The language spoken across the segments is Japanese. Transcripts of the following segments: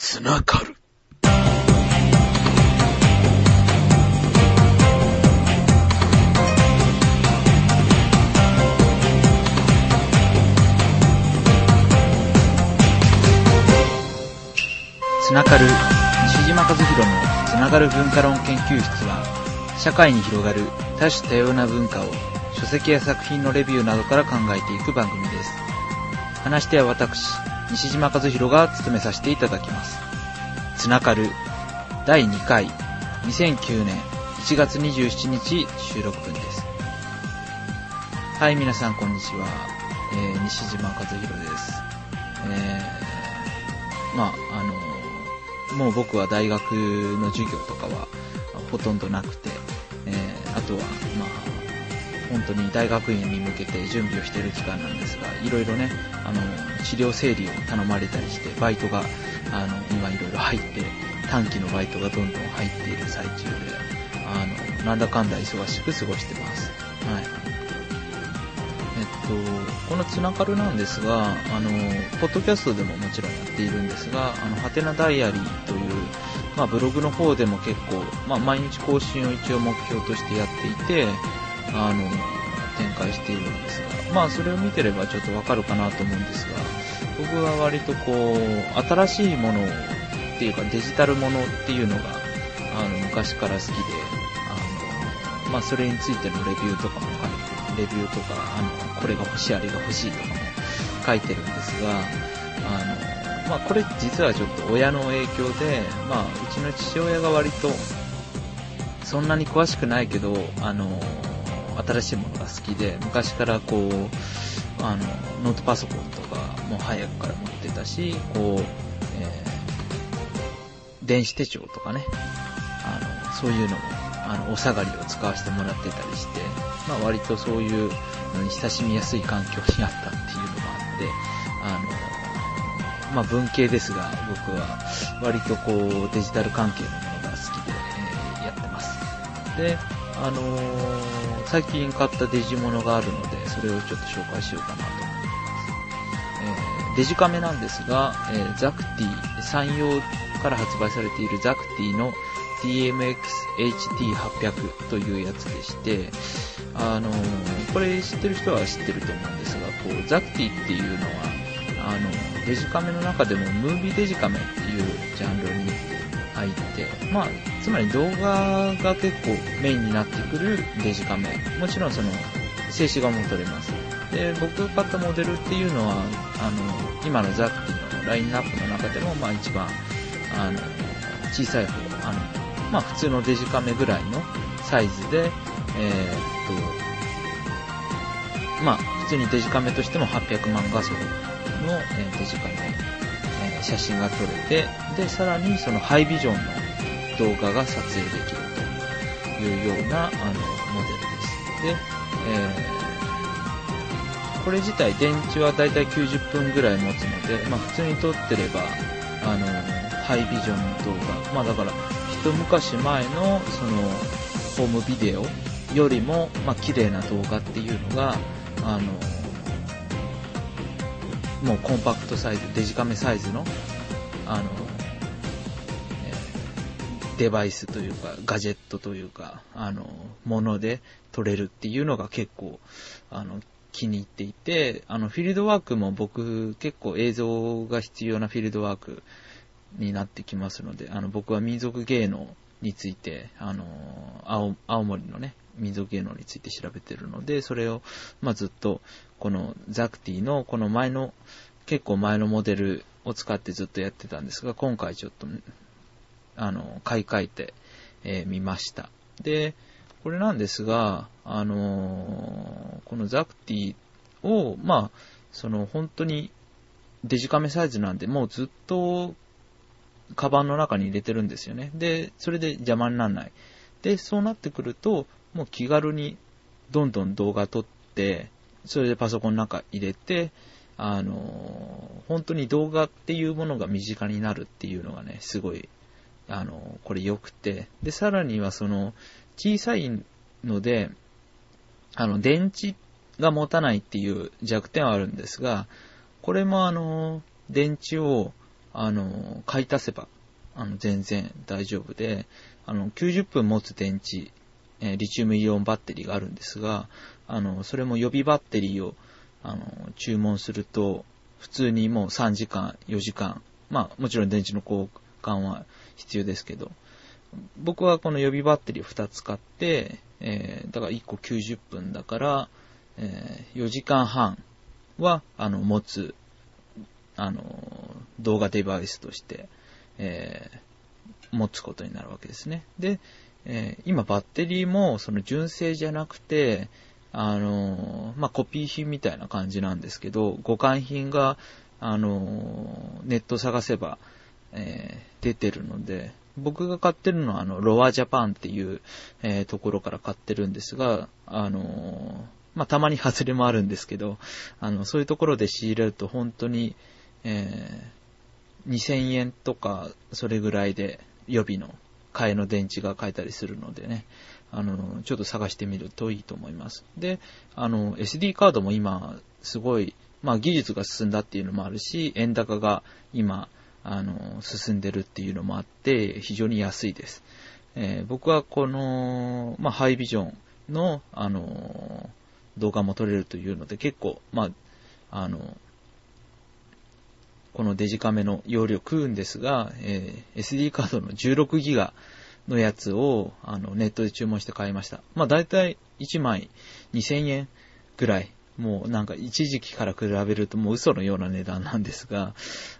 つながる。つながる西島和弘のつながる文化論研究室は社会に広がる多種多様な文化を書籍や作品のレビューなどから考えていく番組です話し手は私西島和弘が務めさせていただきます。つながる第2回2009年1月27日収録分です。はい皆さんこんにちは、えー西島和弘です。えーまああのもう僕は大学の授業とかはほとんどなくて、えーあとは、まあ、本当に大学院に向けて準備をしている期間なんですが、いろいろね、あの、治療整理を頼まれたりして、バイトが、あの、今いろいろ入って、短期のバイトがどんどん入っている最中で、あの、なんだかんだ忙しく過ごしてます。はい。えっと、このつながるなんですが、あの、ポッドキャストでももちろんやっているんですが、あの、ハテナダイアリーという、まあ、ブログの方でも結構、まあ、毎日更新を一応目標としてやっていて、あの、展開しているんですが、まあ、それを見てればちょっとわかるかなと思うんですが、僕は割とこう、新しいものっていうかデジタルものっていうのが、あの、昔から好きで、あの、まあ、それについてのレビューとかも書いて、レビューとか、あの、これが欲しい、あれが欲しいとかも書いてるんですが、あの、まあ、これ実はちょっと親の影響で、まあ、うちの父親が割と、そんなに詳しくないけど、あの、新しいものが好きで、昔からこう、あの、ノートパソコンとかも早くから持ってたし、こう、えー電子手帳とかね、あの、そういうのも、あの、お下がりを使わせてもらってたりして、まあ割とそういうのに親しみやすい環境にあったっていうのがあって、あの、まあ文系ですが、僕は割とこうデジタル関係のものが好きで、えーやってます。で、あのー最近買ったデジモノがあるので、それをちょっと紹介しようかなと思います。えーデジカメなんですが、えーザクティ、山陽から発売されているザクティの TMX-HT800 というやつでして、あのーこれ知ってる人は知ってると思うんですが、こう、ザクティっていうのは、あの、デジカメの中でもムービーデジカメっていうジャンルにて、まあ、つまり動画が結構メインになってくるデジカメ。もちろんその、静止画も撮れます。で、僕が買ったモデルっていうのは、あの、今のザクティのラインナップの中でも、まあ一番、あの、小さい方、あの、まあ普通のデジカメぐらいのサイズで、えーっと、まあ普通にデジカメとしても800万画素の、えデジカメ、え写真が撮れて、で、さらにそのハイビジョンの動画が撮影できるというような、あの、モデルです。で、えーこれ自体電池はだいたい90分ぐらい持つので、まあ普通に撮ってれば、あの、ハイビジョンの動画、まあだから、一昔前の、その、ホームビデオよりも、まあ綺麗な動画っていうのが、あの、もうコンパクトサイズ、デジカメサイズの、あの、ーデバイスというか、ガジェットというか、あの、もので撮れるっていうのが結構、あの、気に入っていて、あの、フィールドワークも僕結構映像が必要なフィールドワークになってきますので、あの、僕は民族芸能について、あの、青、青森のね、民族芸能について調べてるので、それを、まあ、ずっと、このザクティの、この前の、結構前のモデルを使ってずっとやってたんですが、今回ちょっと、あの、買い替えて、えー見ました。で、これなんですが、あのーこのザクティを、まあ、その本当にデジカメサイズなんで、もうずっとカバンの中に入れてるんですよね。で、それで邪魔にならない。で、そうなってくると、もう気軽にどんどん動画撮って、それでパソコンの中入れて、あのー本当に動画っていうものが身近になるっていうのがね、すごい、あのこれ良くて。で、さらにはその、小さいので、あの、電池が持たないっていう弱点はあるんですが、これもあの、電池を、あの、買い足せば、あの、全然大丈夫で、あの、90分持つ電池、えー、リチウムイオンバッテリーがあるんですが、あの、それも予備バッテリーを、あの、注文すると、普通にもう3時間、4時間、まあ、もちろん電池の交換は必要ですけど、僕はこの予備バッテリーを2つ買って、えー、だから1個90分だから、えー、4時間半は、あの、持つ、あの、動画デバイスとして、えー、持つことになるわけですね。で、えー、今バッテリーもその純正じゃなくて、あのまあ、コピー品みたいな感じなんですけど、互換品が、あのネット探せば、えー、出てるので、僕が買ってるのはあの、ロアジャパンっていう、えー、ところから買ってるんですが、あのまあ、たまに外れもあるんですけど、あの、そういうところで仕入れると本当に、えー、2000円とか、それぐらいで予備の替えの電池が買えたりするのでね、あの、ちょっと探してみるといいと思います。で、あの、SD カードも今、すごい、まあ技術が進んだっていうのもあるし、円高が今、あの、進んでるっていうのもあって、非常に安いです。えー、僕はこの、まあハイビジョンの、あの、動画も撮れるというので、結構、まあ、あの、このデジカメの容量食うんですが、えー、SD カードの16ギガのやつをあのネットで注文して買いました。まあ大体1枚2000円ぐらい。もうなんか一時期から比べるともう嘘のような値段なんですが、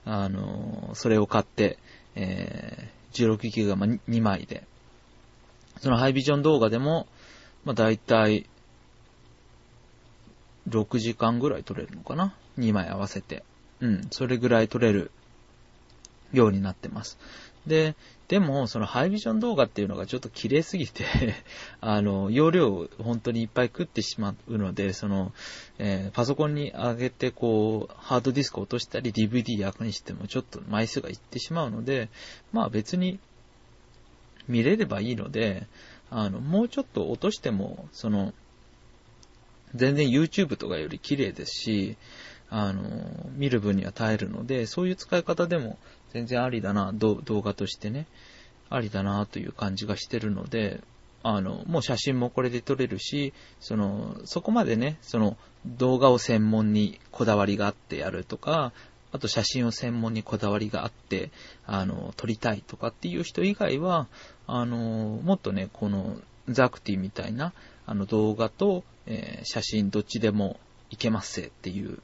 あの、それを買って、えー、16ギガ2枚で、そのハイビジョン動画でも、まあ大体6時間ぐらい撮れるのかな ?2 枚合わせて。うん、それぐらい撮れるようになってます。で、でも、そのハイビジョン動画っていうのがちょっと綺麗すぎて あの、容量を本当にいっぱい食ってしまうので、その、えー、パソコンに上げてこう、ハードディスク落としたり DVD 焼くにしてもちょっと枚数がいってしまうので、まあ別に見れればいいので、あの、もうちょっと落としても、その、全然 YouTube とかより綺麗ですし、あの、見る分には耐えるので、そういう使い方でも全然ありだな、動画としてね、ありだなという感じがしてるので、あの、もう写真もこれで撮れるし、その、そこまでね、その、動画を専門にこだわりがあってやるとか、あと写真を専門にこだわりがあって、あの、撮りたいとかっていう人以外は、あの、もっとね、この、ザクティみたいな、あの動画と、えー、写真どっちでもいけますっていう、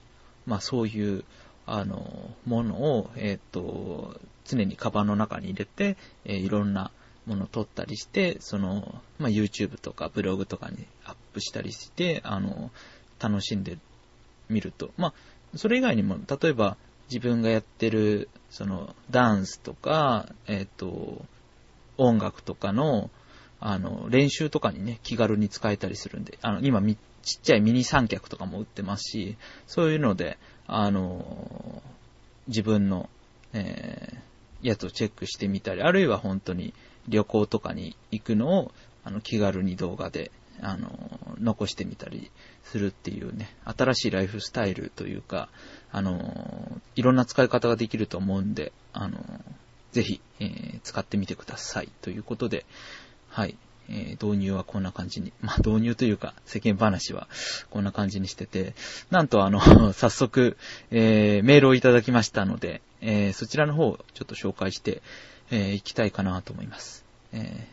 まあそういう、あの、ものを、えっ、ー、と、常にカバンの中に入れて、えー、いろんなものを撮ったりして、その、まあ YouTube とかブログとかにアップしたりして、あの、楽しんでみると。まあ、それ以外にも、例えば自分がやってる、その、ダンスとか、えっ、ー、と、音楽とかの、あの、練習とかにね、気軽に使えたりするんで、あの、今、ちっちゃいミニ三脚とかも売ってますし、そういうので、あの、自分の、えー、やつをチェックしてみたり、あるいは本当に旅行とかに行くのを、あの、気軽に動画で、あの、残してみたりするっていうね、新しいライフスタイルというか、あの、いろんな使い方ができると思うんで、あの、ぜひ、えー、使ってみてください。ということで、はい。えー、導入はこんな感じに、まあ、導入というか、世間話はこんな感じにしてて、なんとあの、早速、えー、メールをいただきましたので、えー、そちらの方をちょっと紹介して、えー、いきたいかなと思います。え、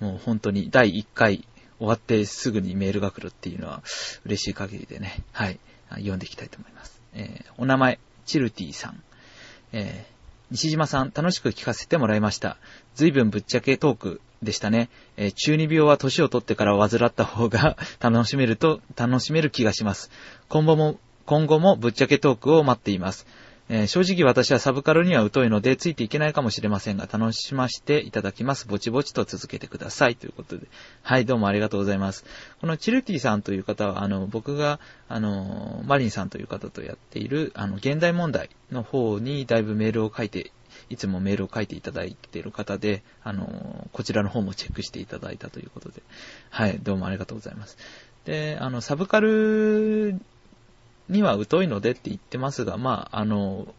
もう本当に第1回終わってすぐにメールが来るっていうのは嬉しい限りでね、はい、読んでいきたいと思います。え、お名前、チルティさん。え、西島さん、楽しく聞かせてもらいました。随分ぶっちゃけトークでしたね。えー、中二病は年を取ってから患った方が 楽しめると、楽しめる気がします。今後も、今後もぶっちゃけトークを待っています。えー、正直私はサブカルには疎いのでついていけないかもしれませんが、楽しましていただきます。ぼちぼちと続けてください。ということで。はい、どうもありがとうございます。このチルティさんという方は、あの、僕が、あの、マリンさんという方とやっている、あの、現代問題の方にだいぶメールを書いていつもメールを書いていただいている方で、あの、こちらの方もチェックしていただいたということで、はい、どうもありがとうございます。で、あの、サブカルには疎いのでって言ってますが、まあ、あの、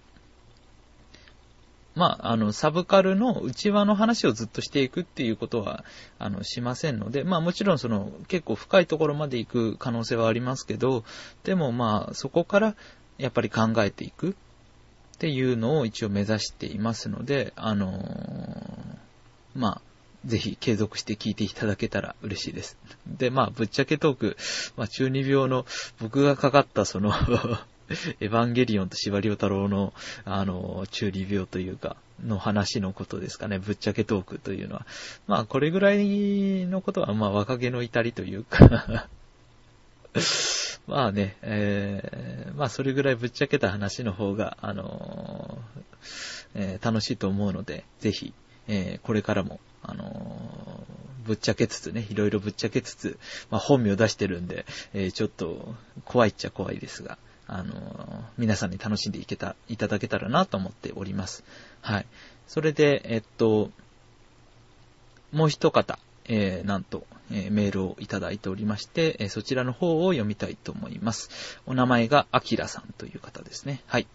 まあ、あの、サブカルの内輪の話をずっとしていくっていうことは、あの、しませんので、まあもちろんその、結構深いところまで行く可能性はありますけど、でもまあ、そこから、やっぱり考えていくっていうのを一応目指していますので、あのー、まあ、ぜひ継続して聞いていただけたら嬉しいです。で、まあ、ぶっちゃけトーク、まあ、中二病の僕がかかったその エヴァンゲリオンと司馬遼太郎の、あの、中二病というか、の話のことですかね。ぶっちゃけトークというのは。まあ、これぐらいのことは、まあ、若気の至りというか まあね、えー、まあ、それぐらいぶっちゃけた話の方が、あのー、えー、楽しいと思うので、ぜひ、えー、これからも、あの、ぶっちゃけつつね、いろいろぶっちゃけつつ、まあ、本名出してるんで、えー、ちょっと怖いっちゃ怖いですが、あの皆さんに楽しんでいけた、いただけたらなと思っております。はい。それで、えっと、もう一方、えー、なんと、えー、メールをいただいておりまして、えー、そちらの方を読みたいと思います。お名前がアキラさんという方ですね。はい。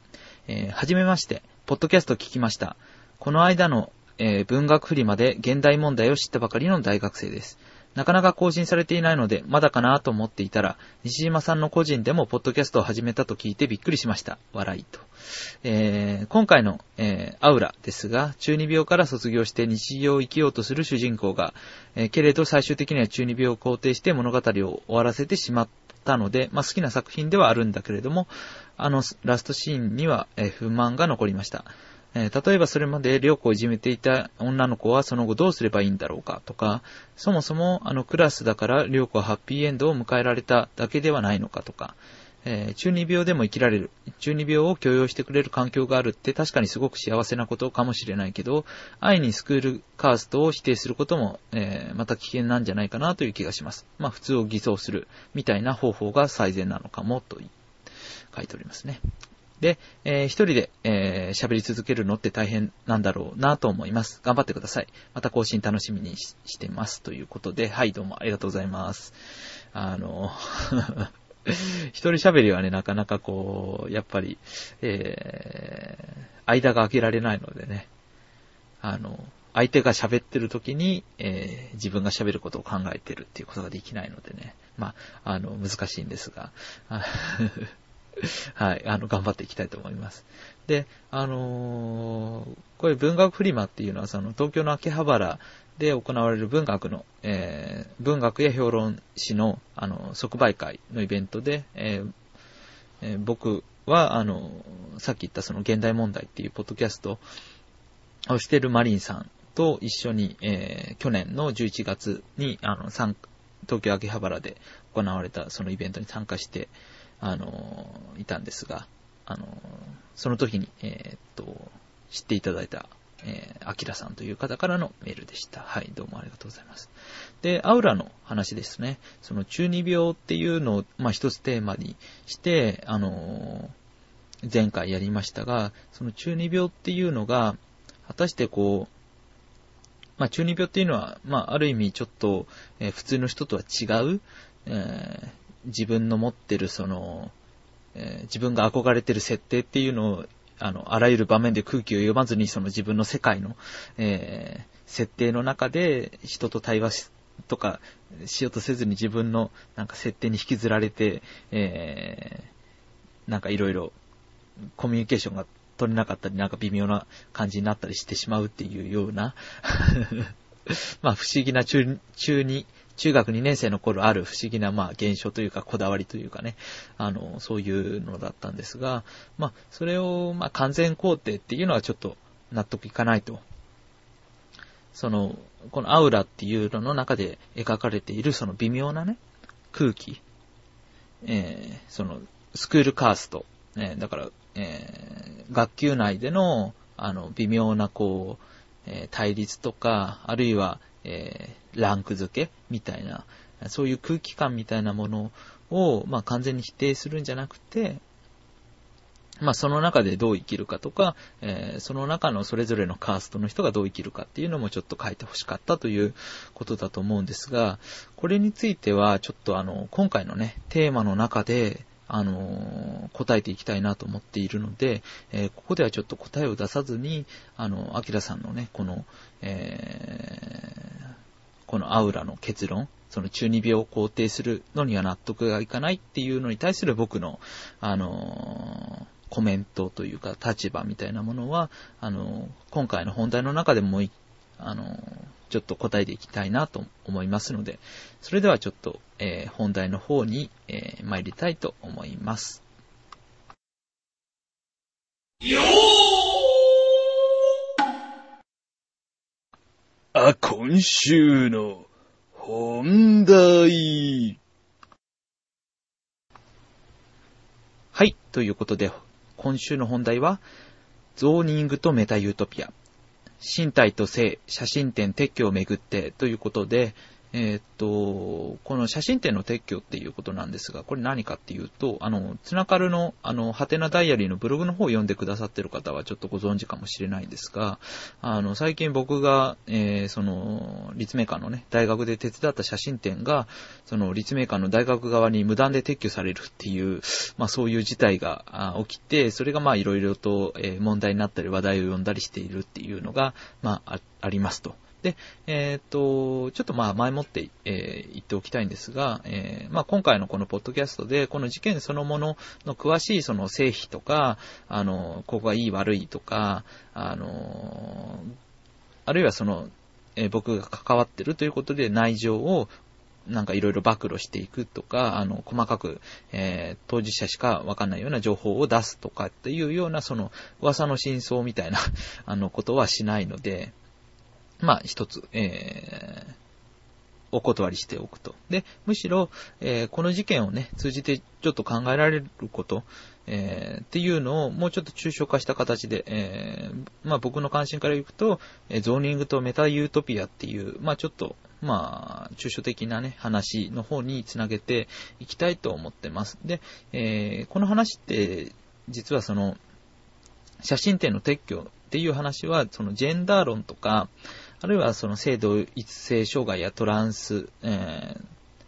えー、はじめまして、ポッドキャスト聞きました。この間のえー、文学フリマで現代問題を知ったばかりの大学生です。なかなか更新されていないので、まだかなと思っていたら、西島さんの個人でもポッドキャストを始めたと聞いてびっくりしました。笑いと。えー、今回の、えー、アウラですが、中二病から卒業して日常を生きようとする主人公が、えー、けれど最終的には中二病を肯定して物語を終わらせてしまったので、まあ、好きな作品ではあるんだけれども、あの、ラストシーンには、え不満が残りました。えー、例えばそれまで良子をいじめていた女の子はその後どうすればいいんだろうかとか、そもそもあのクラスだから良子はハッピーエンドを迎えられただけではないのかとか、えー、中二病でも生きられる、中二病を許容してくれる環境があるって確かにすごく幸せなことかもしれないけど、愛にスクールカーストを否定することも、えー、また危険なんじゃないかなという気がします。まあ普通を偽装するみたいな方法が最善なのかもと書いておりますね。で、えー、一人で、えー、喋り続けるのって大変なんだろうなと思います。頑張ってください。また更新楽しみにしてます。ということで、はい、どうもありがとうございます。あの、一人喋りはね、なかなかこう、やっぱり、えー、間が空けられないのでね、あの、相手が喋ってる時に、えー、自分が喋ることを考えてるっていうことができないのでね、まあ、あの、難しいんですが、はい、あの、頑張っていきたいと思います。で、あのー、これ文学フリマっていうのは、その、東京の秋葉原で行われる文学の、えー、文学や評論誌の、あの、即売会のイベントで、えーえー、僕は、あの、さっき言ったその現代問題っていうポッドキャストをしてるマリンさんと一緒に、えー、去年の11月に、あの、東京秋葉原で行われたそのイベントに参加して、あの、いたんですが、あの、その時に、えー、っと、知っていただいた、えー、アキラさんという方からのメールでした。はい、どうもありがとうございます。で、アウラの話ですね。その中二病っていうのを、まあ、一つテーマにして、あの、前回やりましたが、その中二病っていうのが、果たしてこう、まあ、中二病っていうのは、まあ、ある意味ちょっと、えー、普通の人とは違う、えー、自分の持ってるその、えー、自分が憧れてる設定っていうのを、あの、あらゆる場面で空気を読まずにその自分の世界の、えー、設定の中で人と対話し、とかしようとせずに自分のなんか設定に引きずられて、えー、なんかいろいろコミュニケーションが取れなかったり、なんか微妙な感じになったりしてしまうっていうような。まあ不思議な中、中に、中学2年生の頃ある不思議な、まあ、現象というか、こだわりというかね、あの、そういうのだったんですが、まあ、それを、まあ、完全肯定っていうのはちょっと納得いかないと。その、このアウラっていうのの中で描かれているその微妙なね、空気、えー、その、スクールカースト、えー、だから、えー、学級内での、あの、微妙な、こう、えー、対立とか、あるいは、えー、ランク付けみたいな、そういう空気感みたいなものを、まあ、完全に否定するんじゃなくて、まあ、その中でどう生きるかとか、えー、その中のそれぞれのカーストの人がどう生きるかっていうのもちょっと書いてほしかったということだと思うんですが、これについてはちょっとあの、今回のね、テーマの中で、あの、答えていきたいなと思っているので、えー、ここではちょっと答えを出さずに、あの、アキラさんのね、この、えー、このアウラの結論、その中二病を肯定するのには納得がいかないっていうのに対する僕の、あのコメントというか立場みたいなものは、あの今回の本題の中でもあのちょっと答えていきたいなと思いますので、それではちょっと、えー、本題の方に、えー、参りたいと思います。今週の本題。はい。ということで、今週の本題は、ゾーニングとメタユートピア。身体と性、写真展撤去をめぐってということで、えー、っと、この写真展の撤去っていうことなんですが、これ何かっていうと、あの、つなかるの、あの、ハテナダイアリーのブログの方を読んでくださってる方はちょっとご存知かもしれないんですが、あの、最近僕が、えー、その、立命館のね、大学で手伝った写真展が、その、立命館の大学側に無断で撤去されるっていう、まあそういう事態が起きて、それがまあいろいろと、え問題になったり話題を呼んだりしているっていうのが、まあありますと。で、えっ、と、ちょっとまあ前もって、えー、言っておきたいんですが、えー、まあ今回のこのポッドキャストで、この事件そのものの詳しいその成否とか、あの、ここがいい悪いとか、あの、あるいはその、え、僕が関わってるということで内情をなんかいろいろ暴露していくとか、あの、細かく、えー、当事者しかわかんないような情報を出すとかっていうような、その、噂の真相みたいな あの、ことはしないので、まあ、一つ、えー、お断りしておくと。で、むしろ、えー、この事件をね、通じてちょっと考えられること、えー、っていうのをもうちょっと抽象化した形で、えー、まあ僕の関心からいくと、えゾーニングとメタユートピアっていう、まあちょっと、まあ、抽象的なね、話の方につなげていきたいと思ってます。で、えー、この話って、実はその、写真展の撤去っていう話は、そのジェンダー論とか、あるいはその性同一性障害やトランス、えー、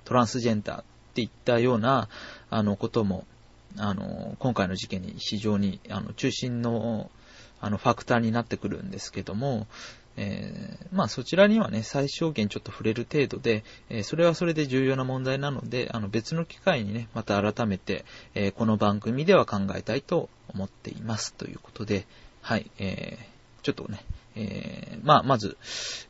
トランスジェンダーっていったような、あの、ことも、あの、今回の事件に非常に、あの、中心の、あの、ファクターになってくるんですけども、えー、まあそちらにはね、最小限ちょっと触れる程度で、えー、それはそれで重要な問題なので、あの別の機会にね、また改めて、えー、この番組では考えたいと思っています。ということで、はい、えー、ちょっとね、えー、まあ、まず、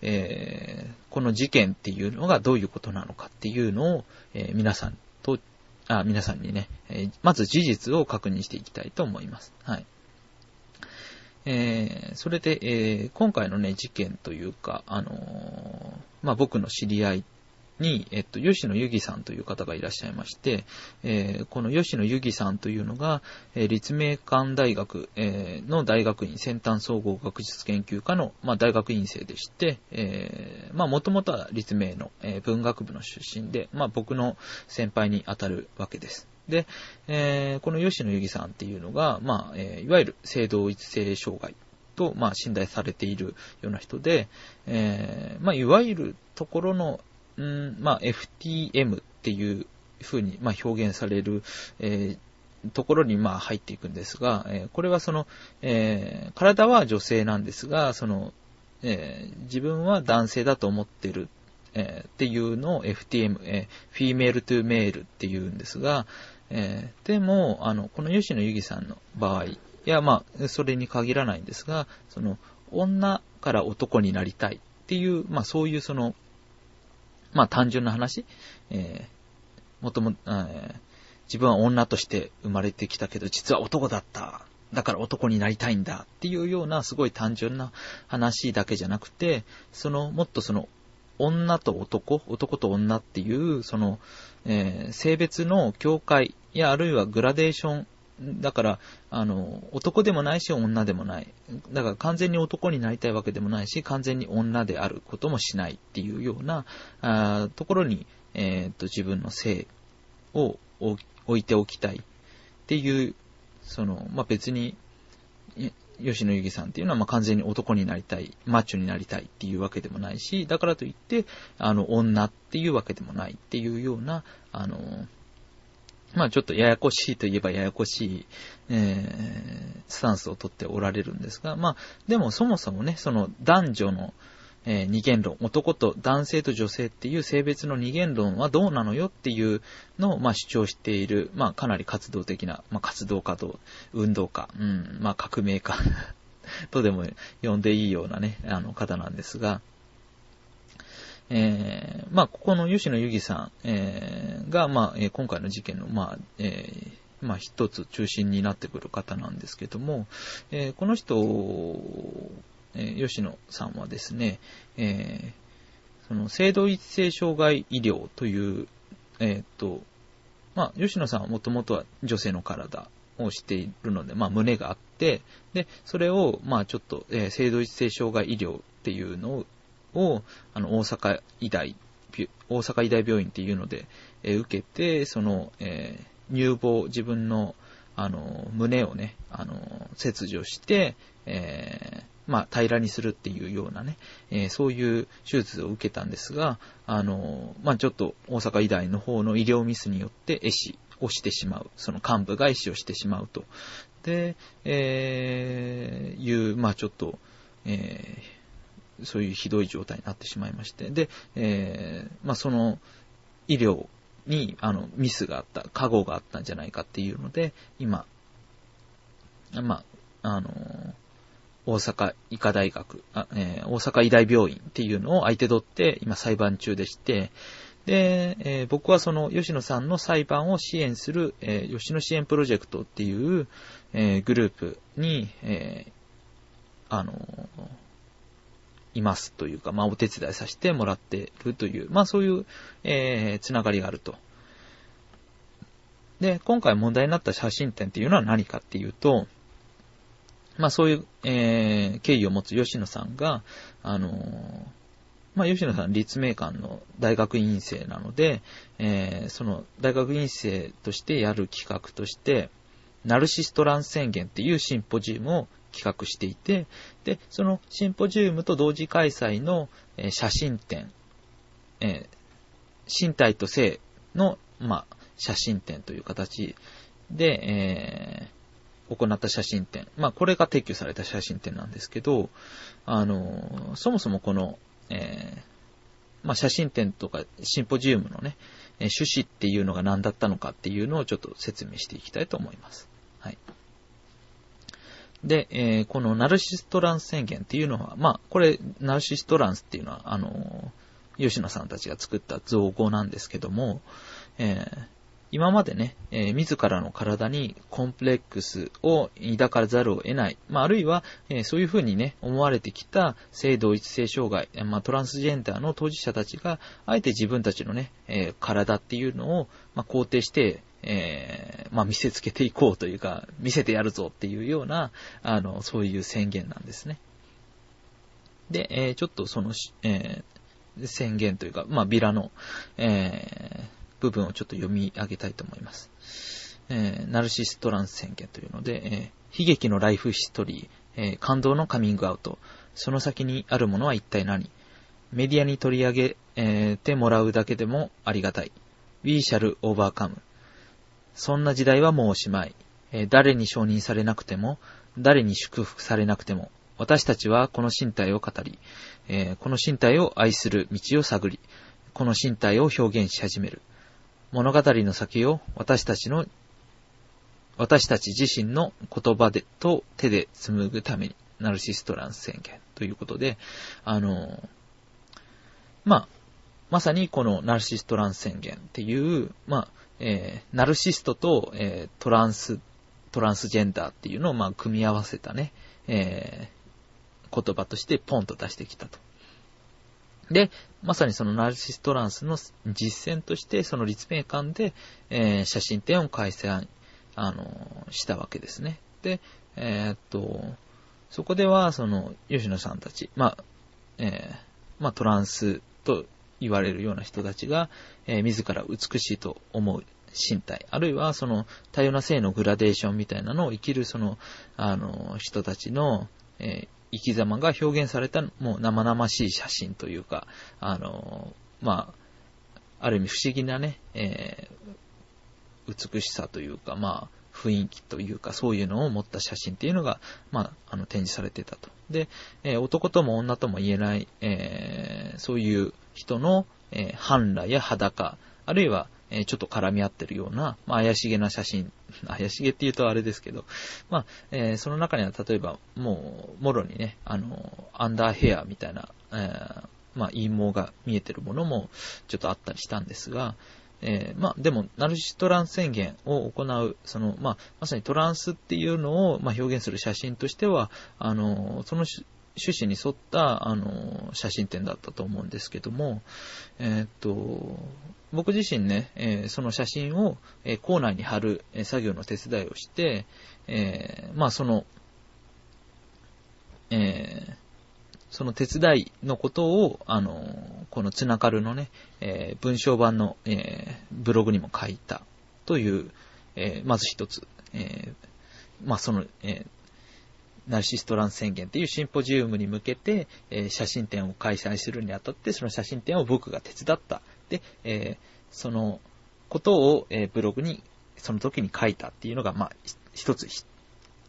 えー、この事件っていうのがどういうことなのかっていうのを、えー、皆さんと、あ、皆さんにね、え、まず事実を確認していきたいと思います。はい。えー、それで、え、今回のね、事件というか、あの、まあ、僕の知り合いに、えっと、吉野由紀さんという方がいらっしゃいまして、えー、この吉野由紀さんというのが、えー、立命館大学、えー、の大学院先端総合学術研究科の、まあ、大学院生でして、えー、まあ、もともとは立命の、えー、文学部の出身で、まあ、僕の先輩に当たるわけです。で、えー、この吉野由紀さんっていうのが、まあ、えー、いわゆる性同一性障害と、まあ、信頼されているような人で、えー、まあ、いわゆるところのうん、まあ、FTM っていう風に、まあ、表現される、えー、ところに、まあ、入っていくんですが、えー、これはその、えー、体は女性なんですが、その、え自分は男性だと思ってる、えっていうのを FTM、えフィーメールトゥメールっていうんですが、えでも、あの、この吉野由紀さんの場合、いや、まあ、それに限らないんですが、その、女から男になりたいっていう、まあ、そういうその、まあ単純な話、えー、もとも、えー、自分は女として生まれてきたけど、実は男だった。だから男になりたいんだっていうようなすごい単純な話だけじゃなくて、その、もっとその、女と男、男と女っていう、その、えー、性別の境界やあるいはグラデーションだから、あの、男でもないし女でもない。だから完全に男になりたいわけでもないし、完全に女であることもしないっていうような、あところに、えー、っと、自分の性を置いておきたいっていう、その、まあ、別に、吉野由紀さんっていうのは、まあ、完全に男になりたい、マッチョになりたいっていうわけでもないし、だからといって、あの、女っていうわけでもないっていうような、あの、まあちょっとややこしいといえばややこしい、えー、スタンスをとっておられるんですが、まあでもそもそもね、その男女の、えー、二元論、男と男性と女性っていう性別の二元論はどうなのよっていうのを、まあ、主張している、まあ、かなり活動的な、まあ、活動家と運動家、うん、まあ、革命家 とでも呼んでいいようなね、あの方なんですが、えー、まあ、ここの吉野由紀さん、えー、が、まあ、え今回の事件の、まあ、えー、まあ、一つ中心になってくる方なんですけども、えー、この人、えー、吉野さんはですね、えー、その、性同一性障害医療という、えっ、と、まあ、吉野さんはもともとは女性の体をしているので、まあ、胸があって、で、それを、まあ、ちょっと、えー、性同一性障害医療っていうのを、をあの、大阪医大、大阪医大病院っていうので、えー、受けて、その、えー、乳房、自分の、あの、胸をね、あの、切除して、えー、まあ、平らにするっていうようなね、えー、そういう手術を受けたんですが、あの、まあ、ちょっと大阪医大の方の医療ミスによって壊死をしてしまう。その幹部が壊死をしてしまうと。で、えー、いう、まあ、ちょっと、えー、そういうひどい状態になってしまいまして。で、えー、まあ、その医療に、あの、ミスがあった、過誤があったんじゃないかっていうので、今、まあ、あの大阪医科大学、えー、大阪医大病院っていうのを相手取って今裁判中でして、で、えー、僕はその吉野さんの裁判を支援する、えー、吉野支援プロジェクトっていう、えグループに、えあのいますというか、まあ、お手伝いさせてもらってるという、まあ、そういう、えつながりがあると。で、今回問題になった写真展っていうのは何かっていうと、まあそういう、えー、経緯を持つ吉野さんが、あのー、まあ吉野さん立命館の大学院生なので、えー、その大学院生としてやる企画として、ナルシストラン宣言っていうシンポジウムを企画していて、で、そのシンポジウムと同時開催の、え、写真展、えー、身体と性の、まあ、写真展という形で、え行った写真展。まあ、これが撤去された写真展なんですけど、あの、そもそもこの、え、まあ、写真展とかシンポジウムのね、趣旨っていうのが何だったのかっていうのをちょっと説明していきたいと思います。はい。で、えー、このナルシストランス宣言っていうのは、まあ、これ、ナルシストランスっていうのは、あの、吉野さんたちが作った造語なんですけども、えー、今までね、えー、自らの体にコンプレックスを抱かざるを得ない、まあ、あるいは、えー、そういうふうにね、思われてきた性同一性障害、まあ、トランスジェンダーの当事者たちが、あえて自分たちのね、えー、体っていうのを、まあ、肯定して、えまあ、見せつけていこうというか、見せてやるぞっていうような、あの、そういう宣言なんですね。で、えちょっとその、え宣言というか、まあ、ビラの、え、部分をちょっと読み上げたいと思います。え、ナルシストランス宣言というので、え、悲劇のライフヒストリー、え、感動のカミングアウト、その先にあるものは一体何？メディアに取り上げ、てもらうだけでもありがたい。We shall overcome. そんな時代はもうおしまい。誰に承認されなくても、誰に祝福されなくても、私たちはこの身体を語り、この身体を愛する道を探り、この身体を表現し始める。物語の先を私たちの、私たち自身の言葉でと手で紡ぐために、ナルシストランス宣言ということで、あの、まあ、まさにこのナルシストランス宣言っていう、まあ、えー、ナルシストと、えー、トランス、トランスジェンダーっていうのを、まあ、組み合わせたね、えー、言葉としてポンと出してきたと。で、まさにそのナルシストランスの実践として、その立命館で、えー、写真展を開催、あの、したわけですね。で、えー、っと、そこでは、その、吉野さんたち、まあ、えー、まあ、トランスと言われるような人たちが、えー、自ら美しいと思う身体、あるいはその多様な性のグラデーションみたいなのを生きるその、あの、人たちの、えー、生き様が表現された、もう生々しい写真というか、あの、まあ、ある意味不思議なね、えー、美しさというか、まあ、雰囲気というか、そういうのを持った写真っていうのが、まあ、あの、展示されてたと。で、えー、男とも女とも言えない、えー、そういう人の、えー、半裸や裸、あるいは、えちょっと絡み合ってるような、まあ、怪しげな写真、怪しげって言うとあれですけど、まあ、えー、その中には例えば、もう、もろにね、あの、アンダーヘアみたいな、えー、まあ、陰謀が見えてるものもちょっとあったりしたんですが、えー、まあ、でも、ナルシストランス宣言を行う、その、まあ、まさにトランスっていうのを、まあ、表現する写真としては、あの、その趣旨に沿った、あの、写真展だったと思うんですけども、えー、っと、僕自身ね、えー、その写真を、えー、校内に貼る、え作業の手伝いをして、えまあ、その、えその手伝いのことを、あの、このツナカルのね、え、文章版の、え、ブログにも書いたという、え、まず一つ、えまあ、その、えナルシストラン宣言っていうシンポジウムに向けて、え写真展を開催するにあたって、その写真展を僕が手伝った。で、えそのことを、えブログに、その時に書いたっていうのが、まあ、一つ、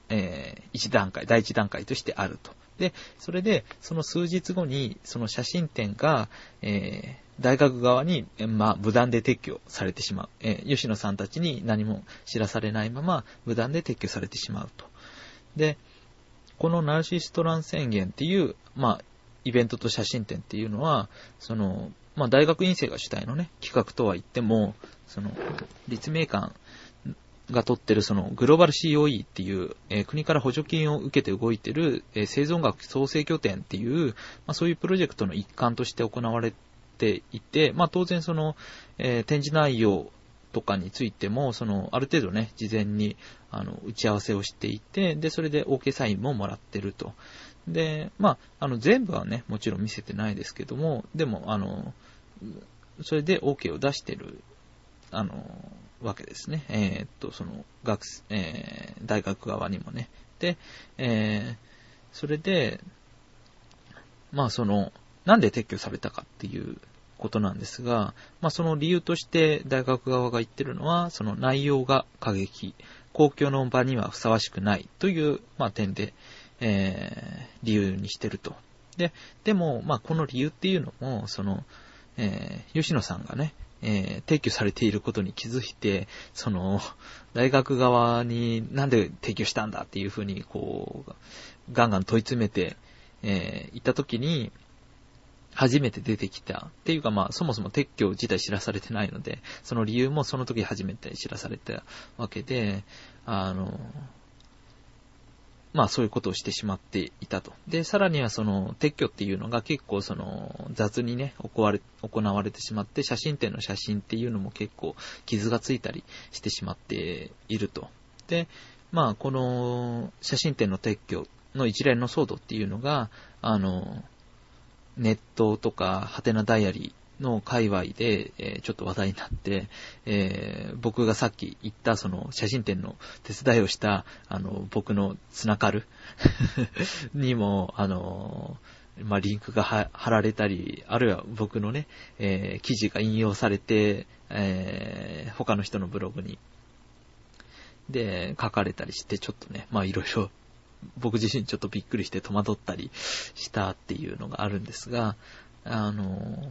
え一段階、第一段階としてあると。で、それで、その数日後に、その写真展が、えー、大学側に、まあ、無断で撤去されてしまう。えー、吉野さんたちに何も知らされないまま、無断で撤去されてしまうと。で、このナルシストラン宣言っていう、まあ、イベントと写真展っていうのは、その、まあ、大学院生が主体のね、企画とは言っても、その、立命館が取ってるそのグローバル COE っていう、えー、国から補助金を受けて動いてる、えー、生存学創生拠点っていう、まあ、そういうプロジェクトの一環として行われていて、まあ、当然その、えー、展示内容とかについても、その、ある程度ね、事前に、あの、打ち合わせをしていて、で、それで OK サインももらってると。で、まあ、あの、全部はね、もちろん見せてないですけども、でも、あの、それで OK を出してる、あの、わけですね。えー、っと、その、学、えー、大学側にもね。で、えー、それで、まあその、なんで撤去されたかっていうことなんですが、まあその理由として大学側が言ってるのは、その内容が過激、公共の場にはふさわしくないという、まあ点で、えー、理由にしてると。で、でも、まあこの理由っていうのも、その、えー、吉野さんがね、えー、提供されていることに気づいて、その、大学側になんで提供したんだっていうふうに、こう、ガンガン問い詰めて、えー、行った時に、初めて出てきた。っていうかまあ、そもそも撤去自体知らされてないので、その理由もその時初めて知らされたわけで、あの、まあそういうことをしてしまっていたと。で、さらにはその撤去っていうのが結構その雑にね、行われ、行われてしまって、写真展の写真っていうのも結構傷がついたりしてしまっていると。で、まあこの写真展の撤去の一連の騒動っていうのが、あの、ネットとか、ハテナダイアリー、の界隈で、え、ちょっと話題になって、えー、僕がさっき言ったその写真展の手伝いをした、あの、僕のつながるにも、あの、まあ、リンクが貼られたり、あるいは僕のね、えー、記事が引用されて、えー、他の人のブログに、で、書かれたりして、ちょっとね、まあいろいろ、僕自身ちょっとびっくりして戸惑ったりしたっていうのがあるんですが、あの、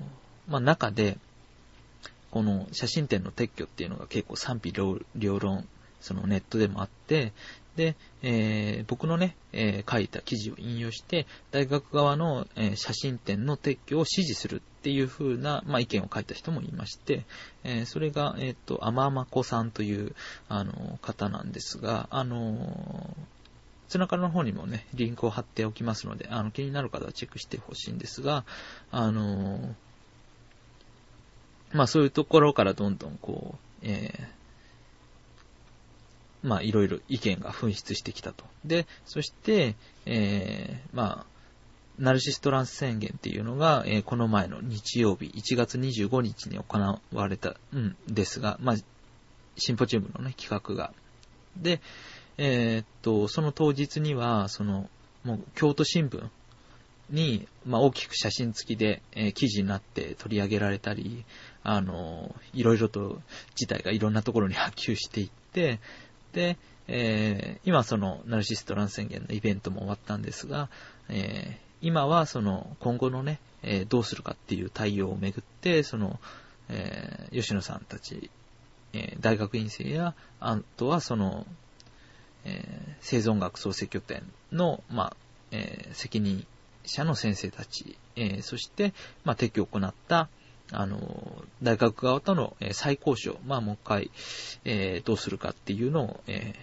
まあ、中で、この写真展の撤去っていうのが結構賛否両論、そのネットでもあって、で、えー、僕のね、えー、書いた記事を引用して、大学側の、えー、写真展の撤去を支持するっていう風な、まあ、意見を書いた人もいまして、えそれが、えっ、と、あままこさんという、あの、方なんですが、あのつながりの方にもね、リンクを貼っておきますので、あの、気になる方はチェックしてほしいんですが、あのまあそういうところからどんどんこう、えー、まあいろいろ意見が噴出してきたと。で、そして、えー、まあ、ナルシストランス宣言っていうのが、えー、この前の日曜日、1月25日に行われたんですが、まあ、シンポジウムのね、企画が。で、えー、っと、その当日には、その、もう京都新聞に、まあ、大きく写真付きで、えー、記事になって取り上げられたり、あの、いろいろと事態がいろんなところに波及していって、で、えー、今そのナルシストラン宣言のイベントも終わったんですが、えー、今はその今後のね、え、どうするかっていう対応をめぐって、その、え吉野さんたち、え大学院生や、あとはその、え生存学創生拠点の、まあ、え責任者の先生たち、えそして、まあ、撤去を行った、あの、大学側とのえ再交渉、まあ、もう一回、えどうするかっていうのを、え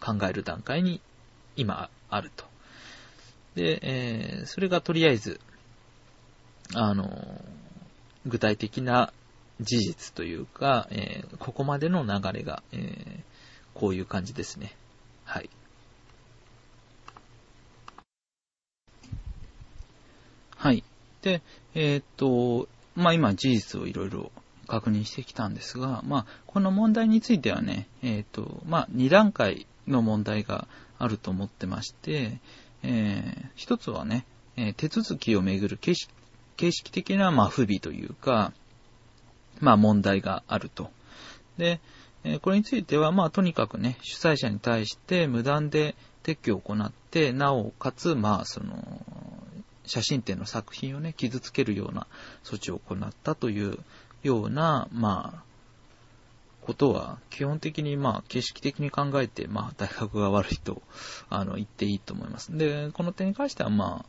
考える段階に今あると。で、えそれがとりあえず、あの、具体的な事実というか、えここまでの流れが、えこういう感じですね。はい。はい。で、えー、っと、まあ、今事実をいろいろ確認してきたんですが、まあ、この問題についてはね、えー、っと、まあ、2段階の問題があると思ってまして、えー、一つはね、え手続きをめぐる形式形式的な、まあ、不備というか、まあ、問題があると。で、えこれについては、まあ、とにかくね、主催者に対して無断で撤去を行って、なおかつ、まあ、その、写真展の作品をね、傷つけるような措置を行ったというような、まあ、ことは、基本的に、まあ、形式的に考えて、まあ、大学が悪いと、あの、言っていいと思います。で、この点に関しては、ま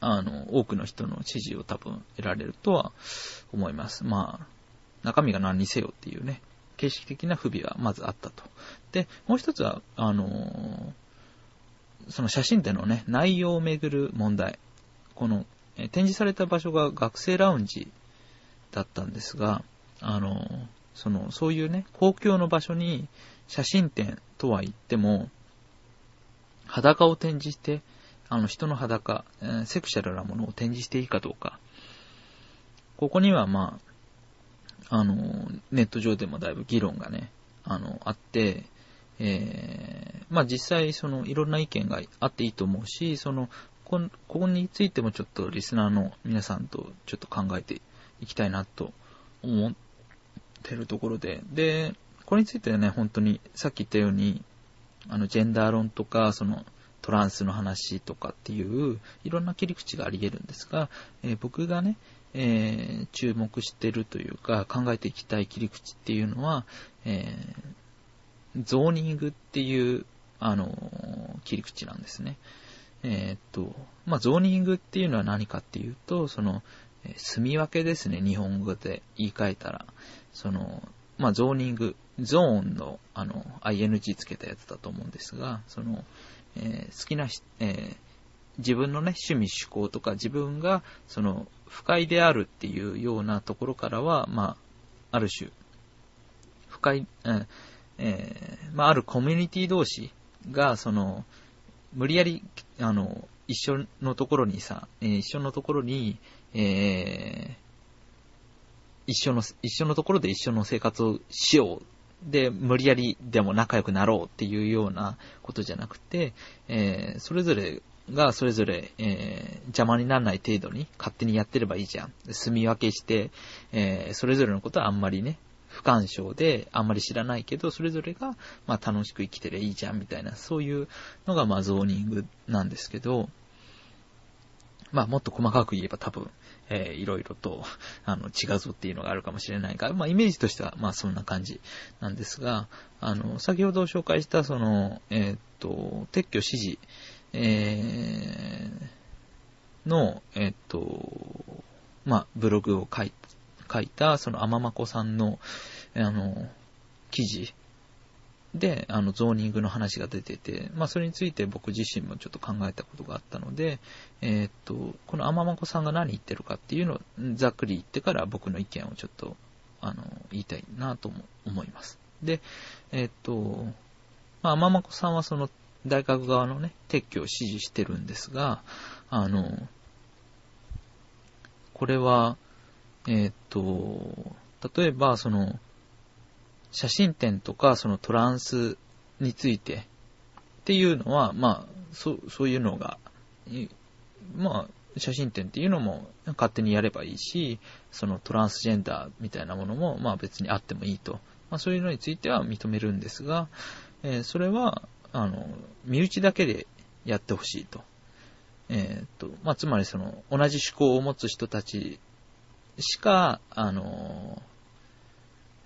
あ、あの、多くの人の支持を多分得られるとは思います。まあ、中身が何にせよっていうね、形式的な不備はまずあったと。で、もう一つは、あのその写真展のね、内容をめぐる問題。この、え展示された場所が学生ラウンジだったんですが、あの、その、そういうね、公共の場所に写真展とは言っても、裸を展示して、あの、人の裸、えー、セクシャルなものを展示していいかどうか。ここには、まあ、あの、ネット上でもだいぶ議論がね、あの、あって、えー、まあ実際そのいろんな意見があっていいと思うし、その、ここについてもちょっとリスナーの皆さんとちょっと考えていきたいなと思ってるところで、で、これについてはね、本当にさっき言ったように、あの、ジェンダー論とか、その、トランスの話とかっていう、いろんな切り口があり得るんですが、えー、僕がね、えー、注目してるというか、考えていきたい切り口っていうのは、えー、ゾーニングっていう、あの、切り口なんですね。えー、っと、まあ、ゾーニングっていうのは何かっていうと、その、え住み分けですね、日本語で言い換えたら。その、まあ、ゾーニング、ゾーンの、あの、ing つけたやつだと思うんですが、その、え、好きな、え、自分のね、趣味趣向とか自分が、その、不快であるっていうようなところからは、まあ、ある種、不快、えーえー、まあ、あるコミュニティ同士が、その、無理やり、あの、一緒のところにさ、えー、一緒のところに、えー、一緒の、一緒のところで一緒の生活をしよう。で、無理やりでも仲良くなろうっていうようなことじゃなくて、えー、それぞれがそれぞれ、えー、邪魔にならない程度に勝手にやってればいいじゃん。住み分けして、えー、それぞれのことはあんまりね、不干渉で、あんまり知らないけど、それぞれが、まあ楽しく生きてりゃいいじゃん、みたいな、そういうのが、まあゾーニングなんですけど、まあもっと細かく言えば多分、えー、いろいろと、あの、違うぞっていうのがあるかもしれないが、まあイメージとしては、まあそんな感じなんですが、あの、先ほど紹介した、その、えー、っと、撤去指示、えー、の、え、っと、まあ、ブログを書い書いた、その天まこさんの、あの、記事で、あの、ゾーニングの話が出てて、まあ、それについて僕自身もちょっと考えたことがあったので、えー、っと、この天まこさんが何言ってるかっていうのをざっくり言ってから僕の意見をちょっと、あの、言いたいなと思います。で、えー、っと、まあ、天まこさんはその大学側のね、撤去を指示してるんですが、あの、これは、えー、っと、例えば、その、写真展とか、そのトランスについてっていうのは、まあ、そそういうのが、まあ、写真展っていうのも勝手にやればいいし、そのトランスジェンダーみたいなものも、まあ別にあってもいいと。まあそういうのについては認めるんですが、えー、それは、あの、身内だけでやってほしいと。えっ、と、まあつまりその、同じ思考を持つ人たちしか、あの、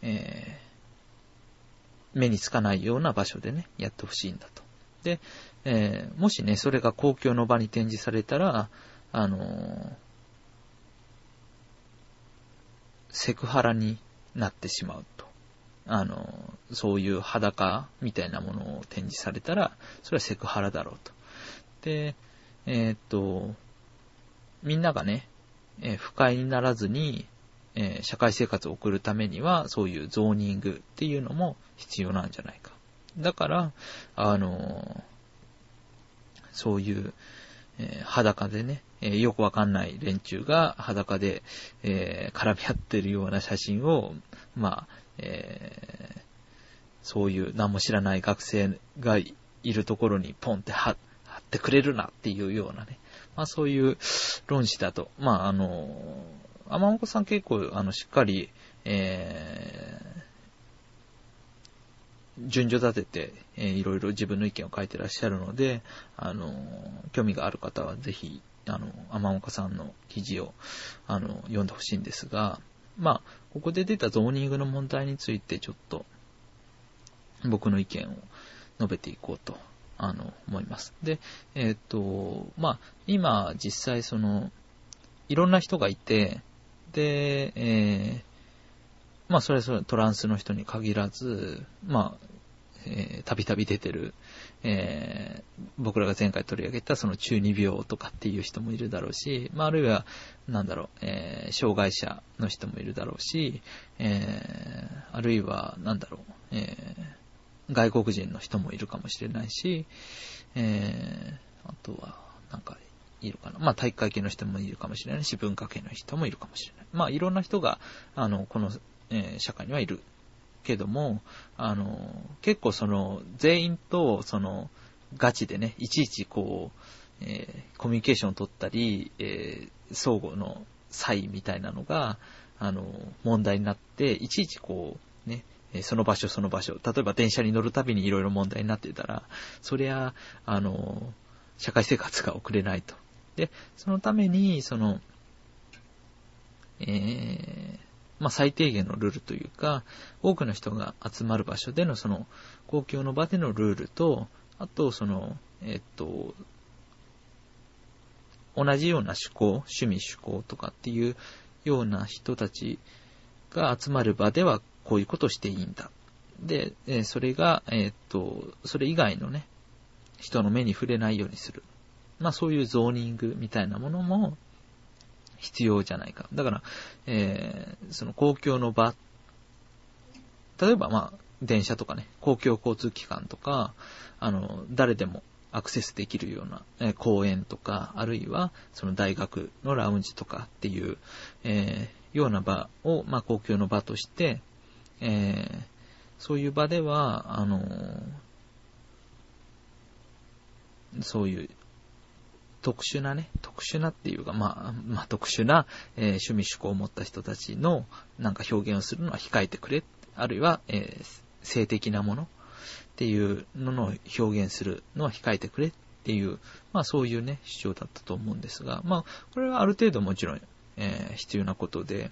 えー、目につかないような場所でね、やってほしいんだと。で、えー、もしね、それが公共の場に展示されたら、あの、セクハラになってしまうと。あの、そういう裸みたいなものを展示されたら、それはセクハラだろうと。で、えー、っと、みんながね、え不快にならずに、え社会生活を送るためには、そういうゾーニングっていうのも必要なんじゃないか。だから、あのそういう、え、裸でね、え、よくわかんない連中が裸で、え、絡み合ってるような写真を、まあ、えー、そういう何も知らない学生がいるところにポンって貼ってくれるなっていうようなね、まあそういう論旨だと、まああの、天岡さん結構あのしっかり、え順序立てて、えー、いろいろ自分の意見を書いてらっしゃるので、あの、興味がある方はぜひ、あの、天岡さんの記事を、あの、読んでほしいんですが、まあ、ここで出たゾーニングの問題についてちょっと、僕の意見を述べていこうと、あの、思います。で、えっ、と、まあ、今、実際その、いろんな人がいて、で、えー、まあ、それぞれトランスの人に限らず、まあ、えー、たびたび出てる、えー、僕らが前回取り上げたその中二病とかっていう人もいるだろうし、まあ、あるいは、なんだろう、えー、障害者の人もいるだろうし、えー、あるいは、なんだろう、えー、外国人の人もいるかもしれないし、えー、あとは、なんか、いるかな。まあ、体育会系の人もいるかもしれないし、文化系の人もいるかもしれない。まあ、いろんな人が、あの、この、えー、社会にはいるけども、あの、結構その、全員と、その、ガチでね、いちいちこう、えー、コミュニケーションを取ったり、えー、相互の差異みたいなのが、あの、問題になって、いちいちこう、ね、その場所その場所、例えば電車に乗るたびにいろいろ問題になってたら、そりゃ、あの、社会生活が送れないと。で、そのために、その、えー、まあ、最低限のルールというか、多くの人が集まる場所でのその公共の場でのルールと、あと、その、えっと、同じような趣向、趣味趣向とかっていうような人たちが集まる場ではこういうことをしていいんだ。で、えそれが、えっと、それ以外のね、人の目に触れないようにする。まあそういうゾーニングみたいなものも、必要じゃないか。だから、えー、その公共の場、例えばまあ、電車とかね、公共交通機関とか、あの、誰でもアクセスできるような、え、公園とか、あるいは、その大学のラウンジとかっていう、えー、ような場を、まあ、公共の場として、えー、そういう場では、あのそういう特殊なね、特殊なっていうか、まあ、まあ、特殊な、えー、趣味趣向を持った人たちのなんか表現をするのは控えてくれ。あるいは、えー、性的なものっていうのの表現するのは控えてくれっていう、まあそういうね、主張だったと思うんですが、まあ、これはある程度もちろん、えー、必要なことで、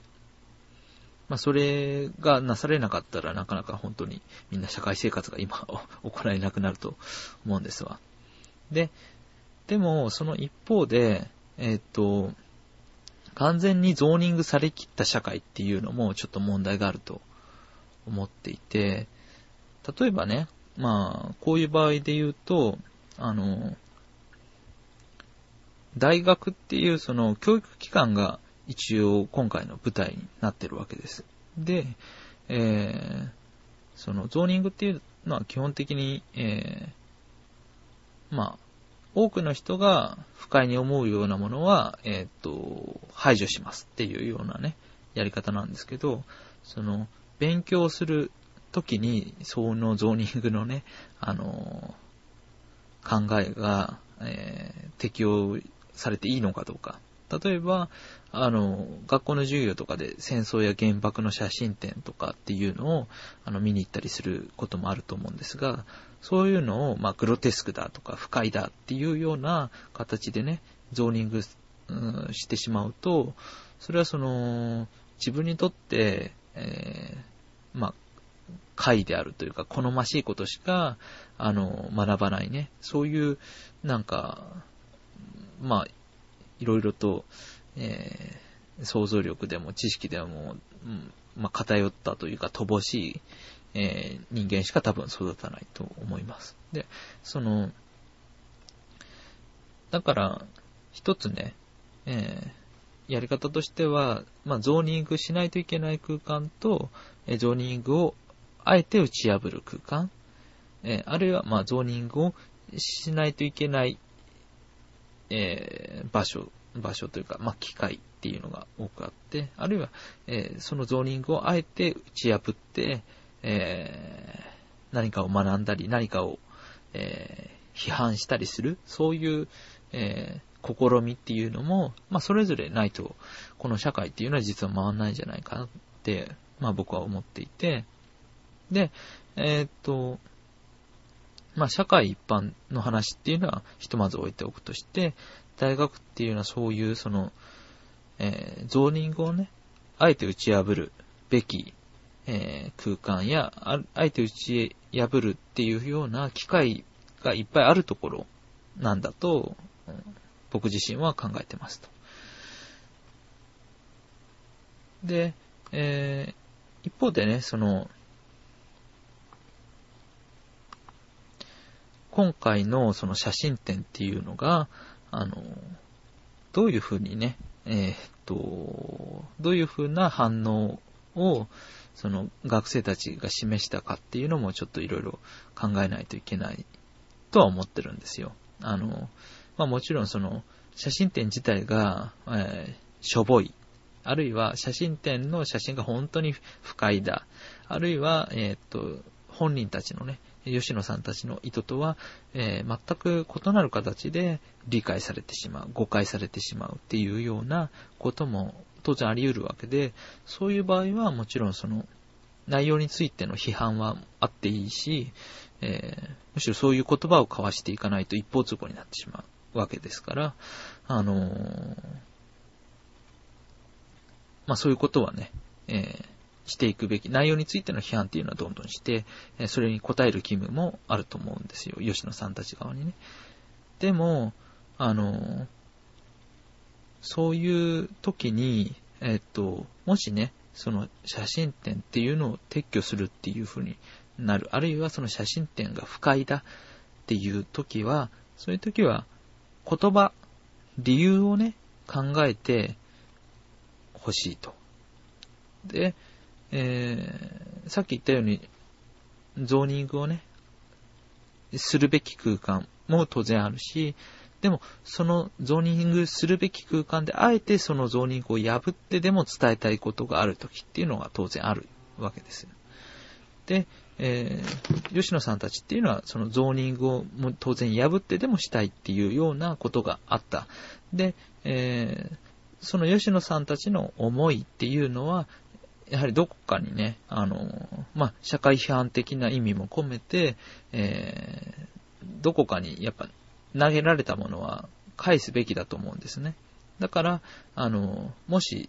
まあそれがなされなかったらなかなか本当にみんな社会生活が今 行えなくなると思うんですわ。で、でも、その一方で、えっ、と、完全にゾーニングされきった社会っていうのもちょっと問題があると思っていて、例えばね、まあ、こういう場合で言うと、あの、大学っていうその教育機関が一応今回の舞台になってるわけです。で、えー、そのゾーニングっていうのは基本的に、えー、まあ、多くの人が不快に思うようなものは、えっ、と、排除しますっていうようなね、やり方なんですけど、その、勉強するときに、そのゾーニングのね、あの、考えが、えー、適用されていいのかどうか。例えば、あの、学校の授業とかで戦争や原爆の写真展とかっていうのを、あの、見に行ったりすることもあると思うんですが、そういうのを、まあ、グロテスクだとか不快だっていうような形でね、ゾーニング、うん、してしまうと、それはその、自分にとって、えー、まあ、快であるというか、好ましいことしか、あの、学ばないね。そういう、なんか、まあ、いろいろと、えー、想像力でも知識でも、うん、まあ、偏ったというか乏しい、えー、人間しか多分育たないと思います。で、その、だから、一つね、えー、やり方としては、まあ、ゾーニングしないといけない空間と、えー、ゾーニングをあえて打ち破る空間、え、あるいは、まあ、ゾーニングをしないといけないえ、場所、場所というか、まあ、機械っていうのが多くあって、あるいは、え、そのゾーニングをあえて打ち破って、えー、何かを学んだり、何かを、え批判したりする、そういう、え試みっていうのも、まあ、それぞれないと、この社会っていうのは実は回らないんじゃないかなって、まあ、僕は思っていて、で、えっと、まあ、社会一般の話っていうのはひとまず置いておくとして、大学っていうのはそういうその、えー、ゾーニングをね、あえて打ち破るべき、えー、空間やあ、えて打ち破るっていうような機会がいっぱいあるところなんだと、僕自身は考えてますと。で、えー、一方でね、その、今回のその写真展っていうのが、あの、どういうふうにね、えー、っと、どういうふうな反応を、その学生たちが示したかっていうのもちょっといろいろ考えないといけないとは思ってるんですよ。あの、まあもちろんその写真展自体が、えー、しょぼい。あるいは写真展の写真が本当に不快だ。あるいは、えー、っと、本人たちのね、吉野さんたちの意図とは、えー、全く異なる形で理解されてしまう、誤解されてしまうっていうようなことも当然あり得るわけで、そういう場合はもちろんその内容についての批判はあっていいし、えー、むしろそういう言葉を交わしていかないと一方通行になってしまうわけですから、あのー、まあそういうことはね、えーしていくべき、内容についての批判っていうのはどんどんして、えそれに応える義務もあると思うんですよ。吉野さんたち側にね。でも、あの、そういう時に、えっと、もしね、その写真展っていうのを撤去するっていう風になる。あるいはその写真展が不快だっていう時は、そういう時は言葉、理由をね、考えてほしいと。で、えー、さっき言ったように、ゾーニングをね、するべき空間も当然あるし、でも、そのゾーニングするべき空間で、あえてそのゾーニングを破ってでも伝えたいことがあるときっていうのが当然あるわけです。で、えー、吉野さんたちっていうのは、そのゾーニングを当然破ってでもしたいっていうようなことがあった。で、えー、その吉野さんたちの思いっていうのは、やはりどこかにね、あの、まあ、社会批判的な意味も込めて、えー、どこかにやっぱ投げられたものは返すべきだと思うんですね。だから、あの、もし、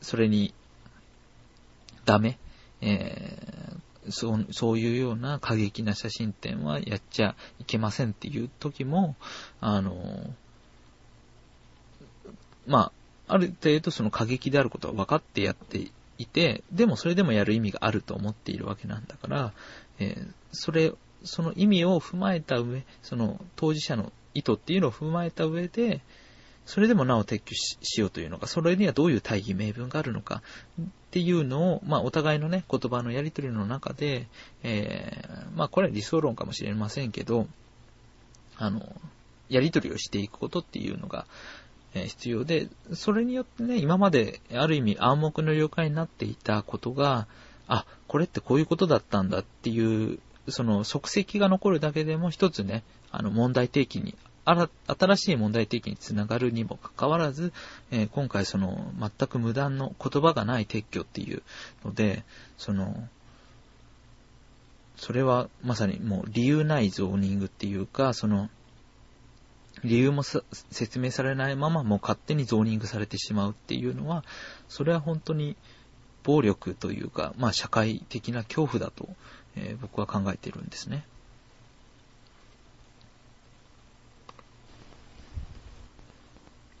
それに、ダメ、えー、そう、そういうような過激な写真展はやっちゃいけませんっていう時も、あの、まあ、ある程度その過激であることは分かってやっていて、でもそれでもやる意味があると思っているわけなんだから、えー、それ、その意味を踏まえた上、その当事者の意図っていうのを踏まえた上で、それでもなお撤去しようというのか、それにはどういう大義名分があるのかっていうのを、まあ、お互いのね、言葉のやりとりの中で、えー、まあ、これは理想論かもしれませんけど、あの、やりとりをしていくことっていうのが、え必要で、それによってね、今まである意味暗黙の了解になっていたことが、あ、これってこういうことだったんだっていう、その足跡が残るだけでも一つね、あの問題提起に新しい問題提起につながるにもかかわらず、えー、今回その全く無断の言葉がない撤去っていうので、その、それはまさにもう理由ないゾーニングっていうか、その、理由も説明されないままもう勝手にゾーニングされてしまうっていうのは、それは本当に暴力というか、まあ社会的な恐怖だと、えー、僕は考えているんですね。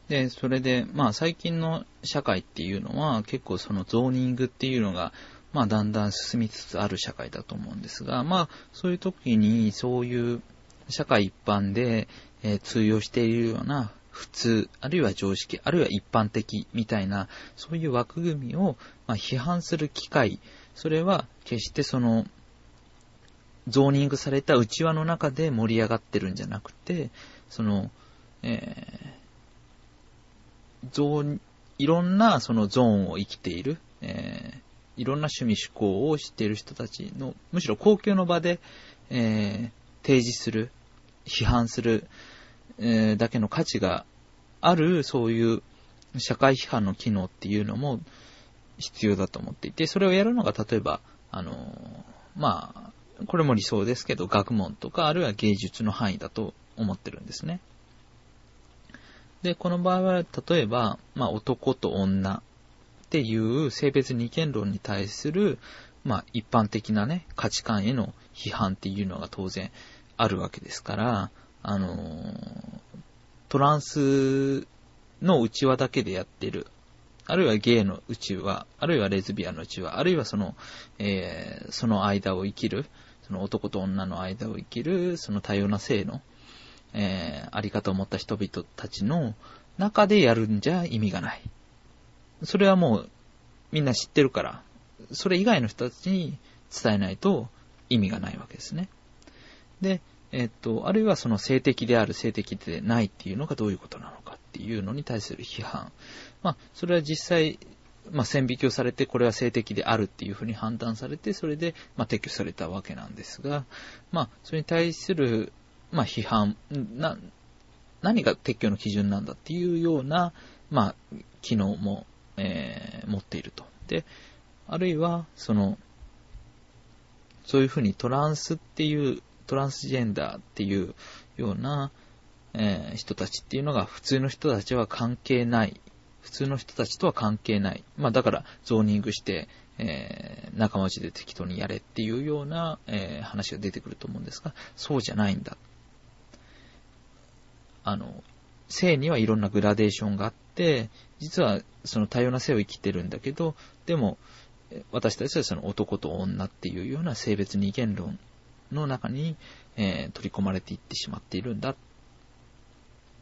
で、それで、まあ最近の社会っていうのは結構そのゾーニングっていうのが、まあだんだん進みつつある社会だと思うんですが、まあそういう時にそういう社会一般で、えー、通用しているような普通、あるいは常識、あるいは一般的みたいな、そういう枠組みを、まあ、批判する機会、それは決してその、ゾーニングされた内輪の中で盛り上がってるんじゃなくて、その、えー、ゾーン、いろんなそのゾーンを生きている、えー、いろんな趣味趣向を知っている人たちの、むしろ公共の場で、えー、提示する、批判する、えー、だけの価値がある、そういう社会批判の機能っていうのも必要だと思っていて、それをやるのが例えば、あの、まあ、これも理想ですけど、学問とか、あるいは芸術の範囲だと思ってるんですね。で、この場合は、例えば、まあ、男と女っていう性別二権論に対する、まあ、一般的なね、価値観への批判っていうのが当然あるわけですから、あの、トランスの内輪だけでやってる、あるいはゲイの内輪、あるいはレズビアンの内輪、あるいはその、えー、その間を生きる、その男と女の間を生きる、その多様な性の、えー、あり方を持った人々たちの中でやるんじゃ意味がない。それはもうみんな知ってるから、それ以外の人たちに伝えないと意味がないわけですね。で、えっと、あるいはその性的である、性的でないっていうのがどういうことなのかっていうのに対する批判。まあ、それは実際、まあ、線引きをされて、これは性的であるっていうふうに判断されて、それで、まあ、撤去されたわけなんですが、まあ、それに対する、まあ、批判、な、何が撤去の基準なんだっていうような、まあ、機能も、えー、持っていると。で、あるいは、その、そういうふうにトランスっていうトランスジェンダーっていうような、えー、人たちっていうのが普通の人たちは関係ない。普通の人たちとは関係ない。まあだからゾーニングして、えー、仲間内で適当にやれっていうような、えー、話が出てくると思うんですが、そうじゃないんだ。あの、性にはいろんなグラデーションがあって、実はその多様な性を生きてるんだけど、でも、私たちはその男と女っていうような性別二元論の中に、えー、取り込まれていってしまっているんだ。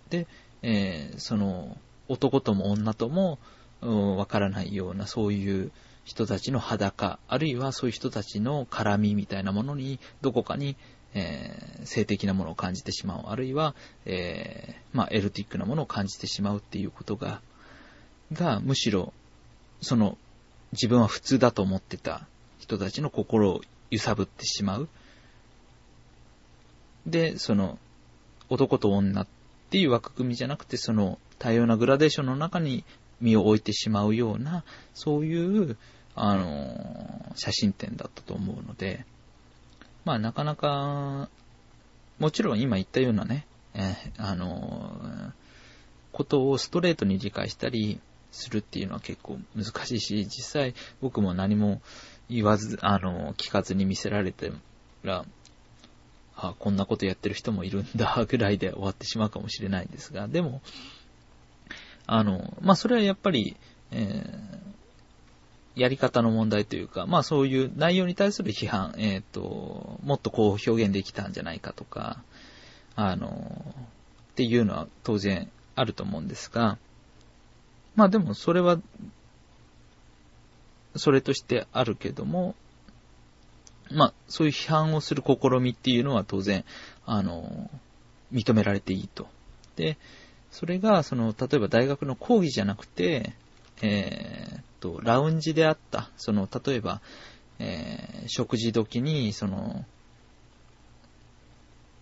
で、えー、その、男とも女とも、わからないような、そういう人たちの裸、あるいはそういう人たちの絡みみたいなものに、どこかに、えー、性的なものを感じてしまう。あるいは、えー、まあ、エロティックなものを感じてしまうっていうことが、が、むしろ、その、自分は普通だと思ってた人たちの心を揺さぶってしまう。で、その、男と女っていう枠組みじゃなくて、その多様なグラデーションの中に身を置いてしまうような、そういう、あの、写真展だったと思うので、まあなかなか、もちろん今言ったようなね、えあの、ことをストレートに理解したりするっていうのは結構難しいし、実際僕も何も言わず、あの、聞かずに見せられてら、あ、こんなことやってる人もいるんだ、ぐらいで終わってしまうかもしれないんですが、でも、あの、まあ、それはやっぱり、えー、やり方の問題というか、まあそういう内容に対する批判、えっ、ー、と、もっとこう表現できたんじゃないかとか、あの、っていうのは当然あると思うんですが、まあでもそれは、それとしてあるけども、まあ、そういう批判をする試みっていうのは当然、あの、認められていいと。で、それが、その、例えば大学の講義じゃなくて、えー、っと、ラウンジであった、その、例えば、えー、食事時に、その、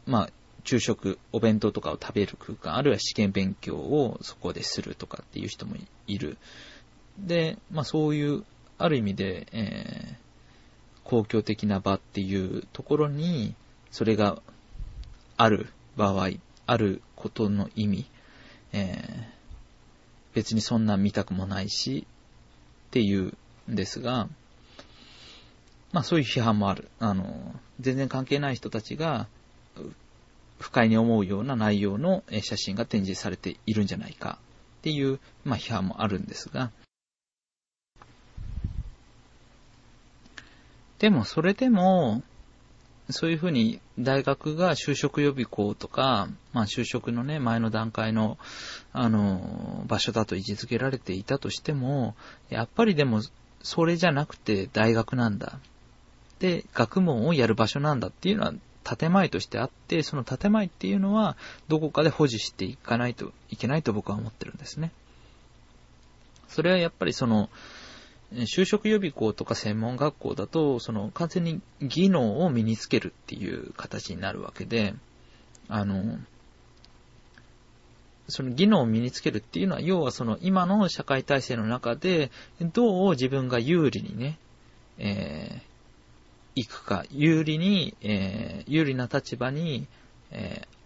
まあ、昼食、お弁当とかを食べる空間、あるいは試験勉強をそこでするとかっていう人もいる。で、まあそういう、ある意味で、えー、公共的な場っていうところに、それがある場合、あることの意味、えー、別にそんな見たくもないし、っていうんですが、まあそういう批判もある。あの、全然関係ない人たちが、不快に思うような内容の写真が展示されているんじゃないかっていう、まあ、批判もあるんですが、でもそれでも、そういうふうに大学が就職予備校とか、まあ就職のね、前の段階の、あの、場所だと位置づけられていたとしても、やっぱりでも、それじゃなくて大学なんだ。で、学問をやる場所なんだっていうのは建前としてあって、その建前っていうのは、どこかで保持していかないといけないと僕は思ってるんですね。それはやっぱりその、就職予備校とか専門学校だと、その完全に技能を身につけるっていう形になるわけで、あの、その技能を身につけるっていうのは、要はその今の社会体制の中で、どう自分が有利にね、えー、行くか、有利に、えー、有利な立場に、えー、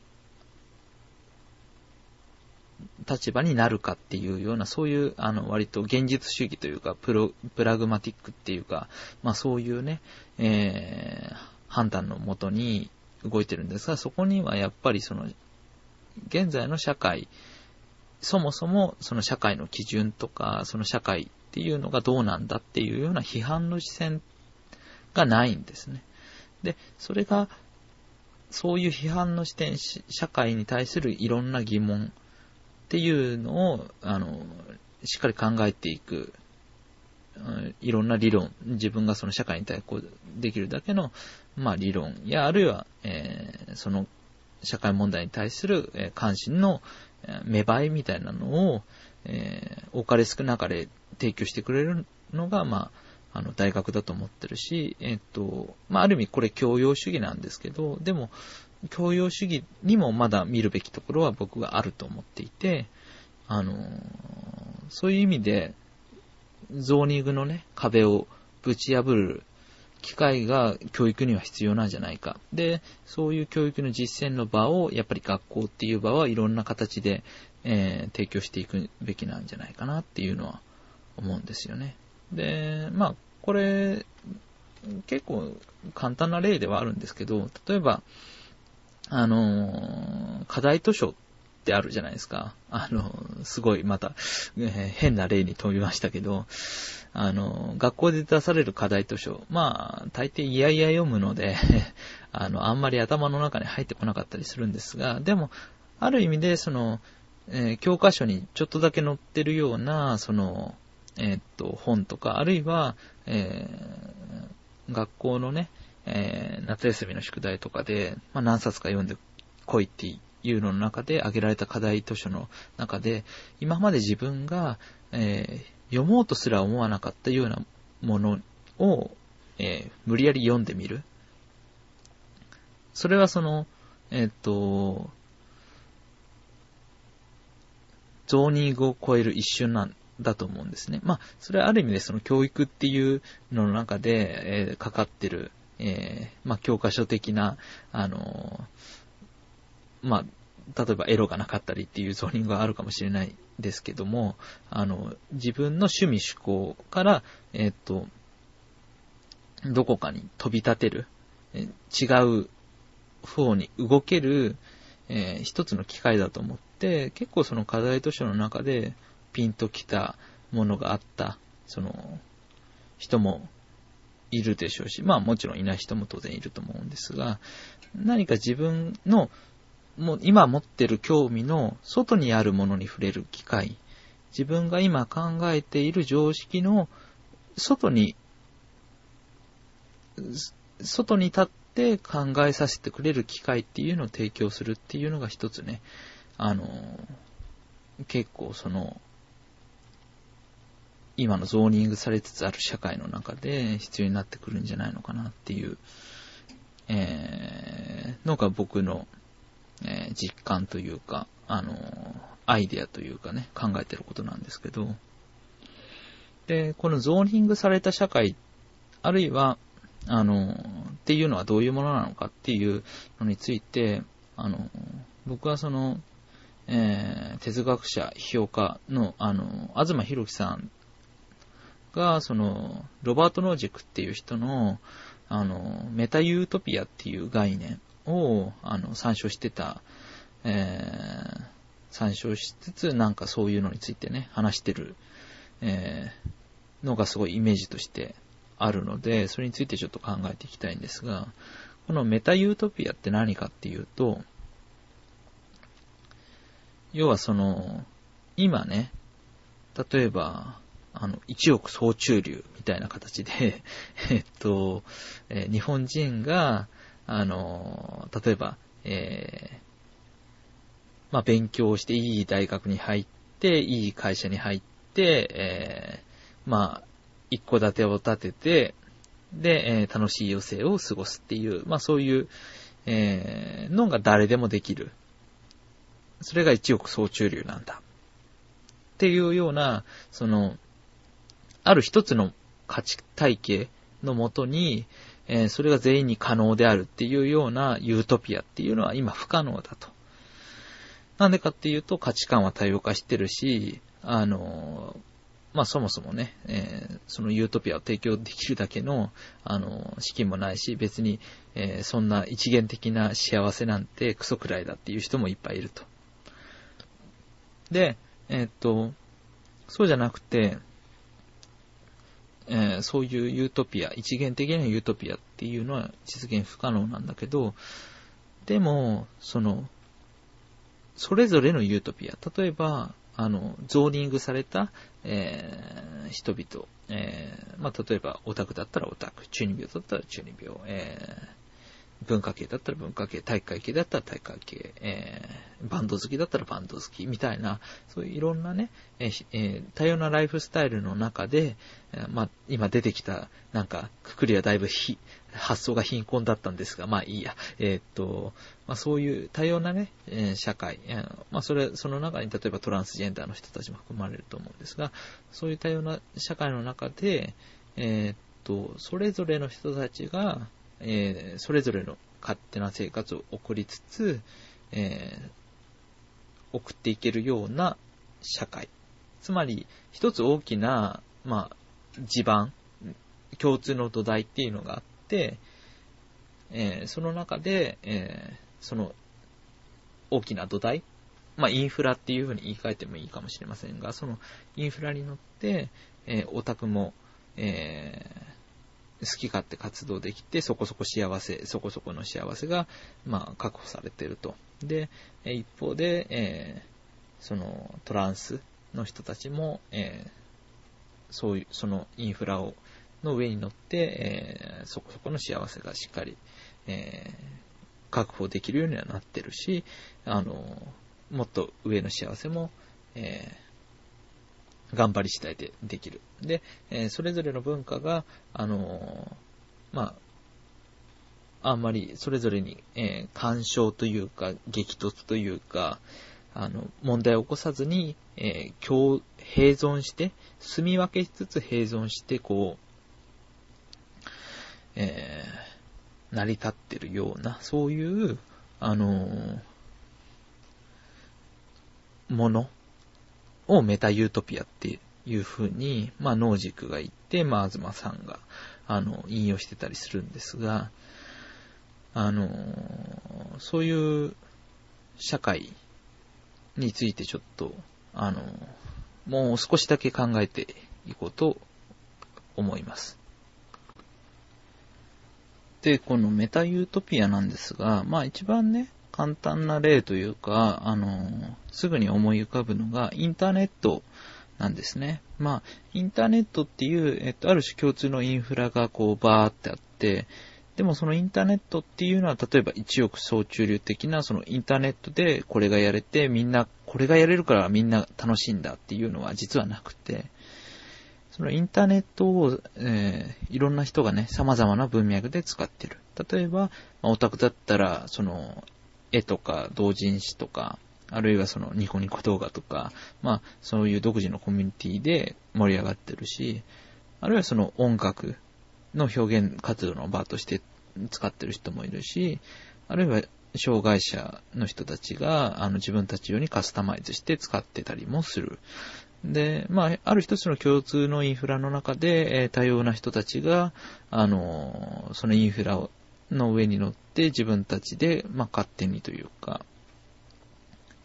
立場になるかっていうような、そういう、あの、割と現実主義というか、プロ、プラグマティックっていうか、まあそういうね、えー、判断のもとに動いてるんですが、そこにはやっぱりその、現在の社会、そもそもその社会の基準とか、その社会っていうのがどうなんだっていうような批判の視線がないんですね。で、それが、そういう批判の視点、社会に対するいろんな疑問、っていうのを、あの、しっかり考えていく、いろんな理論、自分がその社会に対抗できるだけの、まあ理論や、あるいは、えー、その社会問題に対する関心の芽生えみたいなのを、えー、多かれ少なかれ提供してくれるのが、まあ、あの、大学だと思ってるし、えっ、と、まあ、ある意味これ教養主義なんですけど、でも、教養主義にもまだ見るべきところは僕はあると思っていて、あの、そういう意味で、ゾーニングのね、壁をぶち破る機会が教育には必要なんじゃないか。で、そういう教育の実践の場を、やっぱり学校っていう場はいろんな形で、えー、提供していくべきなんじゃないかなっていうのは思うんですよね。で、まあ、これ、結構簡単な例ではあるんですけど、例えば、あの、課題図書ってあるじゃないですか。あの、すごいまた、えー、変な例に飛びましたけど、あの、学校で出される課題図書、まあ、大抵いやいや読むので あの、あんまり頭の中に入ってこなかったりするんですが、でも、ある意味で、その、えー、教科書にちょっとだけ載ってるような、その、えー、っと、本とか、あるいは、えー、学校のね、えー、夏休みの宿題とかで、まあ、何冊か読んでこいっていうのの中で挙げられた課題図書の中で、今まで自分が、えー、読もうとすら思わなかったようなものを、えー、無理やり読んでみる。それはその、えっ、と、ゾーニングを超える一瞬なんだと思うんですね。まあ、それはある意味でその教育っていうのの中で、えー、かかってる、えー、まあ、教科書的な、あのまあ、例えばエロがなかったりっていうゾーニングがあるかもしれないですけども、あの、自分の趣味趣向から、えっ、と、どこかに飛び立てる、え違う方に動ける、えー、一つの機会だと思って、結構その課題図書の中でピンときたものがあった、その、人もいるでしょうし、まあもちろんいない人も当然いると思うんですが、何か自分の、もう今持ってる興味の外にあるものに触れる機会、自分が今考えている常識の外に、外に立って考えさせてくれる機会っていうのを提供するっていうのが一つね、あの、結構その、今のゾーニングされつつある社会の中で必要になってくるんじゃないのかなっていう、えー、のが僕のえー、実感というか、あのアイデアというかね、考えてることなんですけど、で、このゾーニングされた社会、あるいは、あの、っていうのはどういうものなのかっていうのについて、あの、僕はその、えー、哲学者、批評家の、あの、東浩紀さんが、その、ロバート・ノージックっていう人の、あの、メタユートピアっていう概念を、あの、参照してた、えー、参照しつつ、なんかそういうのについてね、話してる、えー、のがすごいイメージとしてあるので、それについてちょっと考えていきたいんですが、このメタユートピアって何かっていうと、要はその、今ね、例えば、あの、一億総中流みたいな形で えっと、えー、日本人が、あの、例えば、えー、まあ、勉強していい大学に入って、いい会社に入って、えー、まあ、一戸建てを建てて、で、えー、楽しい余生を過ごすっていう、まあそういう、えー、のが誰でもできる。それが一億総中流なんだ。っていうような、その、ある一つの価値体系のもとに、えー、それが全員に可能であるっていうようなユートピアっていうのは今不可能だと。なんでかっていうと価値観は多様化してるし、あの、まあそもそもね、えー、そのユートピアを提供できるだけの、あの、資金もないし、別に、えー、そんな一元的な幸せなんてクソくらいだっていう人もいっぱいいると。で、えー、っと、そうじゃなくて、えー、そういうユートピア、一元的なユートピアっていうのは実現不可能なんだけど、でも、その、それぞれのユートピア、例えば、あの、ゾーニングされた、えー、人々、えー、まあ、例えば、オタクだったらオタク、中二病だったら中二病、えー、文化系だったら文化系、体育会系だったら体育会系、えー、バンド好きだったらバンド好き、みたいな、そういういろんなね、えーえー、多様なライフスタイルの中で、えー、まあ、今出てきた、なんか、くくりはだいぶひ、発想が貧困だったんですが、まあいいや。えー、っと、まあそういう多様なね、えー、社会、えー、まあそれ、その中に例えばトランスジェンダーの人たちも含まれると思うんですが、そういう多様な社会の中で、えー、っと、それぞれの人たちが、えー、それぞれの勝手な生活を送りつつ、えー、送っていけるような社会。つまり、一つ大きな、まあ、地盤、共通の土台っていうのがあって、えー、その中で、え、その大きな土台、まあ、インフラっていうふうに言い換えてもいいかもしれませんが、そのインフラに乗って、えー、オタクも、え好き勝手活動できて、そこそこ幸せ、そこそこの幸せが、まあ、確保されていると。で、一方で、えー、その、トランスの人たちも、えー、そういう、そのインフラを、の上に乗って、えー、そこそこの幸せがしっかり、え、確保できるようにはなってるし、あの、もっと上の幸せも、えー、頑張り次第でできる。で、えー、それぞれの文化が、あのー、まあ、あんまりそれぞれに、えー、干渉というか、激突というか、あの、問題を起こさずに、えー、共、併存して、住み分けしつつ併存して、こう、えー、成り立ってるような、そういう、あのー、ものをメタユートピアっていう風に、まあ、ノージックが言って、まあ、東さんが、あの、引用してたりするんですが、あの、そういう社会についてちょっと、あの、もう少しだけ考えていこうと思います。で、このメタユートピアなんですが、まあ一番ね、簡単な例というか、あの、すぐに思い浮かぶのがインターネットなんですね。まあ、インターネットっていう、えっと、ある種共通のインフラがこうバーってあって、でもそのインターネットっていうのは、例えば1億総中流的な、そのインターネットでこれがやれて、みんな、これがやれるからみんな楽しいんだっていうのは実はなくて、そのインターネットを、えー、いろんな人がね、様々な文脈で使ってる。例えば、オタクだったら、その、絵とか同人誌とか、あるいはそのニコニコ動画とか、まあそういう独自のコミュニティで盛り上がってるし、あるいはその音楽の表現活動の場として使ってる人もいるし、あるいは障害者の人たちがあの自分たち用にカスタマイズして使ってたりもする。で、まあ、ある一つの共通のインフラの中で、え、多様な人たちが、あの、そのインフラをの上に乗って自分たちで、まあ、勝手にというか、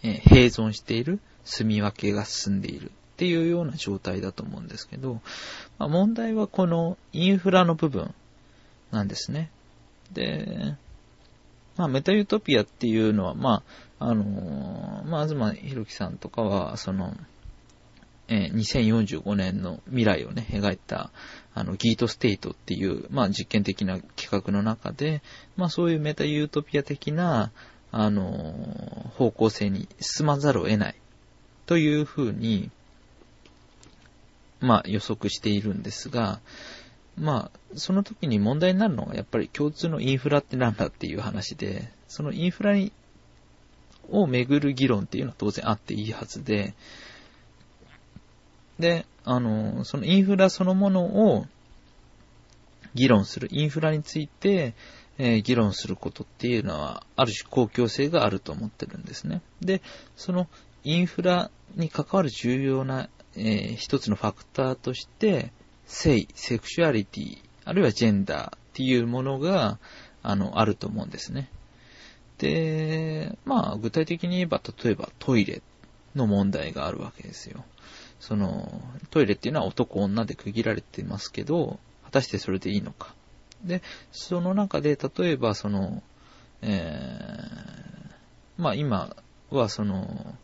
えー、併存している、住み分けが進んでいるっていうような状態だと思うんですけど、まあ、問題はこのインフラの部分なんですね。で、まあ、メタユートピアっていうのは、まあ、あのー、まあ、東博樹さんとかは、その、えー、2045年の未来をね、描いた、あの、ギートステイトっていう、まあ、実験的な企画の中で、まあ、そういうメタユートピア的な、あの、方向性に進まざるを得ない、というふうに、まあ、予測しているんですが、まあ、その時に問題になるのは、やっぱり共通のインフラってなんだっていう話で、そのインフラに、をめぐる議論っていうのは当然あっていいはずで、で、あの、そのインフラそのものを議論する、インフラについて、えー、議論することっていうのは、ある種公共性があると思ってるんですね。で、そのインフラに関わる重要な、えー、一つのファクターとして、性、セクシュアリティ、あるいはジェンダーっていうものが、あの、あると思うんですね。で、まあ、具体的に言えば、例えばトイレの問題があるわけですよ。その、トイレっていうのは男女で区切られてますけど、果たしてそれでいいのか。で、その中で、例えばその、えー、まあ今はその、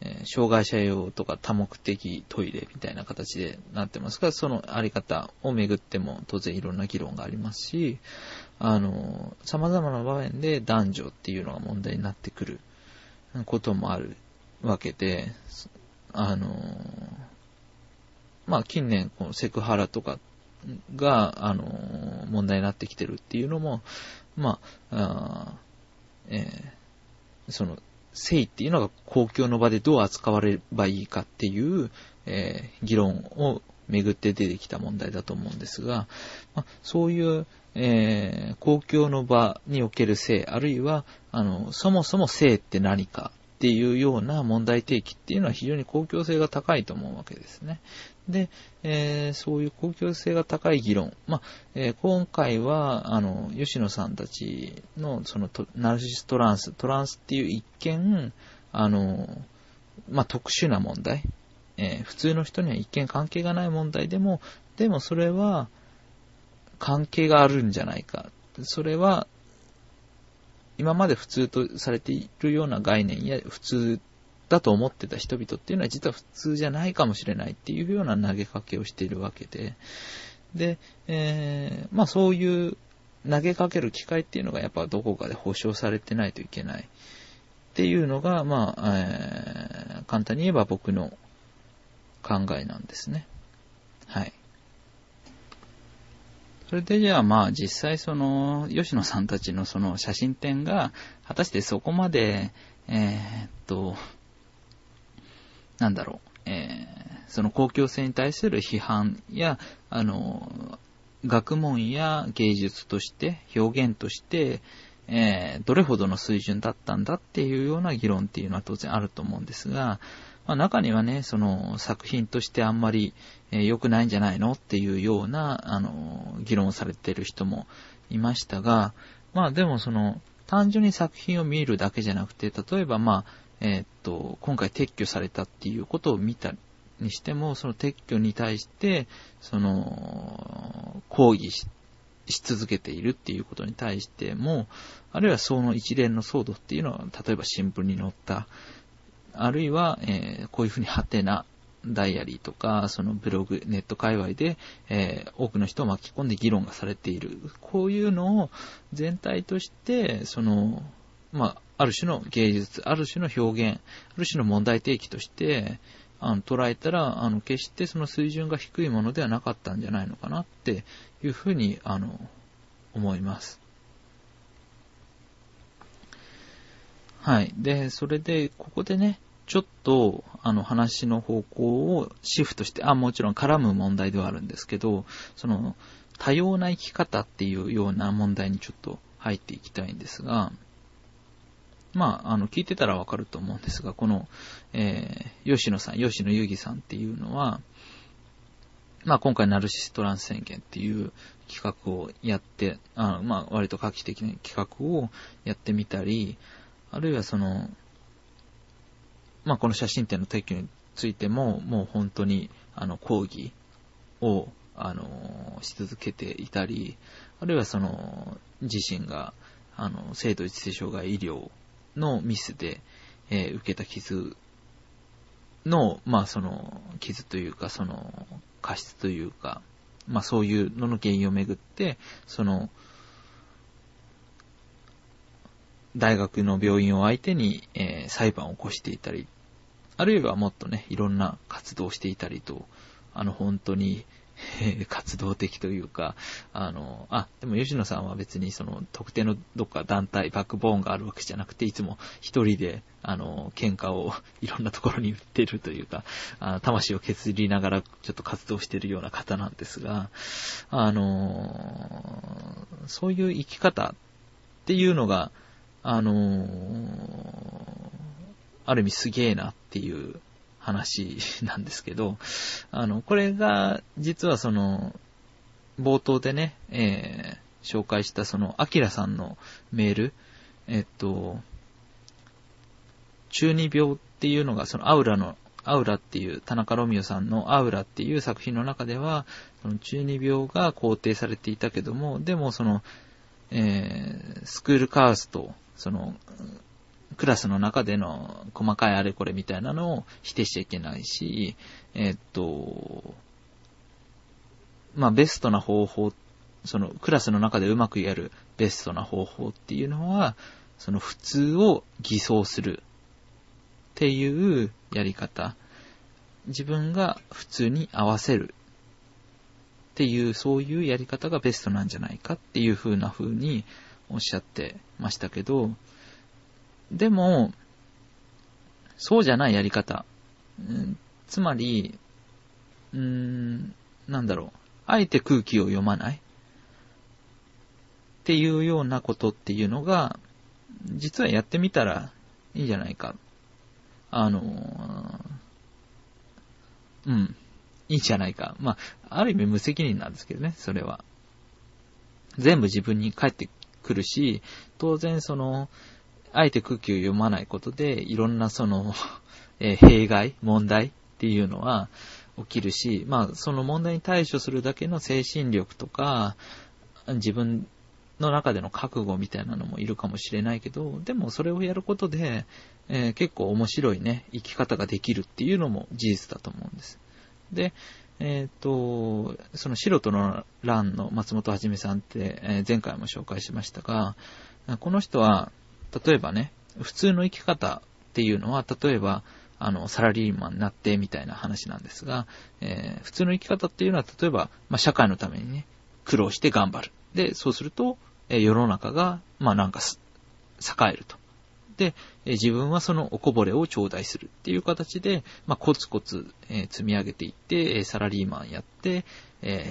えー、障害者用とか多目的トイレみたいな形でなってますが、そのあり方をめぐっても当然いろんな議論がありますし、あの、様々な場面で男女っていうのが問題になってくることもあるわけで、あの、まあ、近年、このセクハラとかが、あの、問題になってきてるっていうのも、まあ、あえー、その、性っていうのが公共の場でどう扱われればいいかっていう、えー、議論をめぐって出てきた問題だと思うんですが、まあ、そういう、えー、公共の場における性、あるいは、あの、そもそも性って何かっていうような問題提起っていうのは非常に公共性が高いと思うわけですね。で、えー、そういう公共性が高い議論。まあ、えー、今回は、あの、吉野さんたちの、その、ナルシストランス、トランスっていう一見、あの、まあ、特殊な問題。えー、普通の人には一見関係がない問題でも、でもそれは、関係があるんじゃないか。それは、今まで普通とされているような概念や普通だと思ってた人々っていうのは実は普通じゃないかもしれないっていうような投げかけをしているわけで、で、えー、まあそういう投げかける機会っていうのがやっぱどこかで保証されてないといけないっていうのが、まあ、えー、簡単に言えば僕の考えなんですね。はい。それでじゃあまあ実際その、吉野さんたちのその写真展が、果たしてそこまで、えー、っと、なんだろう、えー、その公共性に対する批判や、あの、学問や芸術として、表現として、えー、どれほどの水準だったんだっていうような議論っていうのは当然あると思うんですが、まあ、中にはね、その作品としてあんまり良、えー、くないんじゃないのっていうような、あの、議論をされている人もいましたが、まあでもその、単純に作品を見るだけじゃなくて、例えばまあ、えー、っと、今回撤去されたっていうことを見たにしても、その撤去に対して、その、抗議しし続けているっていうことに対しても、あるいはその一連の騒動っていうのは、例えば新聞に載った、あるいは、えー、こういうふうにハテナダイアリーとか、そのブログ、ネット界隈で、えー、多くの人を巻き込んで議論がされている。こういうのを全体として、その、まあ、ある種の芸術、ある種の表現、ある種の問題提起として、あの、捉えたら、あの、決してその水準が低いものではなかったんじゃないのかなっていうふうに、あの、思います。はい。で、それで、ここでね、ちょっと、あの、話の方向をシフトして、あ、もちろん絡む問題ではあるんですけど、その、多様な生き方っていうような問題にちょっと入っていきたいんですが、まあ、あの、聞いてたらわかると思うんですが、この、えー、吉野さん、吉野遊戯さんっていうのは、まあ、今回ナルシストラン宣言っていう企画をやって、あまあ、割と画期的な企画をやってみたり、あるいはその、まあ、この写真展の撤去についても、もう本当に、あの、講義を、あの、し続けていたり、あるいはその、自身が、あの、性同一性障害医療のミスで、えー、受けた傷の、まあその、傷というか、その、過失というか、まあそういうのの原因をめぐって、その、大学の病院を相手に、えー、裁判を起こしていたり、あるいはもっとね、いろんな活動をしていたりと、あの本当に、活動的というか、あの、あ、でも吉野さんは別にその特定のどっか団体、バックボーンがあるわけじゃなくて、いつも一人で、あの、喧嘩を いろんなところに売ってるというか、あ魂を削りながらちょっと活動してるような方なんですが、あの、そういう生き方っていうのが、あのある意味すげえなっていう話なんですけど、あの、これが、実はその、冒頭でね、えー、紹介したその、アキラさんのメール、えっと、中二病っていうのが、そのアウラの、アウラっていう、田中ロミオさんのアウラっていう作品の中では、その中二病が肯定されていたけども、でもその、えー、スクールカースト、その、クラスの中での細かいあれこれみたいなのを否定しちゃいけないし、え、っと、まあ、ベストな方法、そのクラスの中でうまくやるベストな方法っていうのは、その普通を偽装するっていうやり方。自分が普通に合わせるっていう、そういうやり方がベストなんじゃないかっていう風な風におっしゃってましたけど、でも、そうじゃないやり方。うん、つまり、うーん、なんだろう。あえて空気を読まないっていうようなことっていうのが、実はやってみたらいいじゃないか。あの、うん、いいじゃないか。まあ、ある意味無責任なんですけどね、それは。全部自分に返ってくるし、当然その、あえて空気を読まないことで、いろんなその、えー、弊害、問題っていうのは起きるし、まあ、その問題に対処するだけの精神力とか、自分の中での覚悟みたいなのもいるかもしれないけど、でもそれをやることで、えー、結構面白いね、生き方ができるっていうのも事実だと思うんです。で、えっ、ー、と、その素人の欄の松本はじめさんって、えー、前回も紹介しましたが、この人は、例えばね、普通の生き方っていうのは、例えば、あの、サラリーマンになってみたいな話なんですが、えー、普通の生き方っていうのは、例えば、まあ、社会のためにね、苦労して頑張る。で、そうすると、えー、世の中が、まあ、なんか、栄えると。で、自分はそのおこぼれを頂戴するっていう形で、まあ、コツコツ、積み上げていって、サラリーマンやって、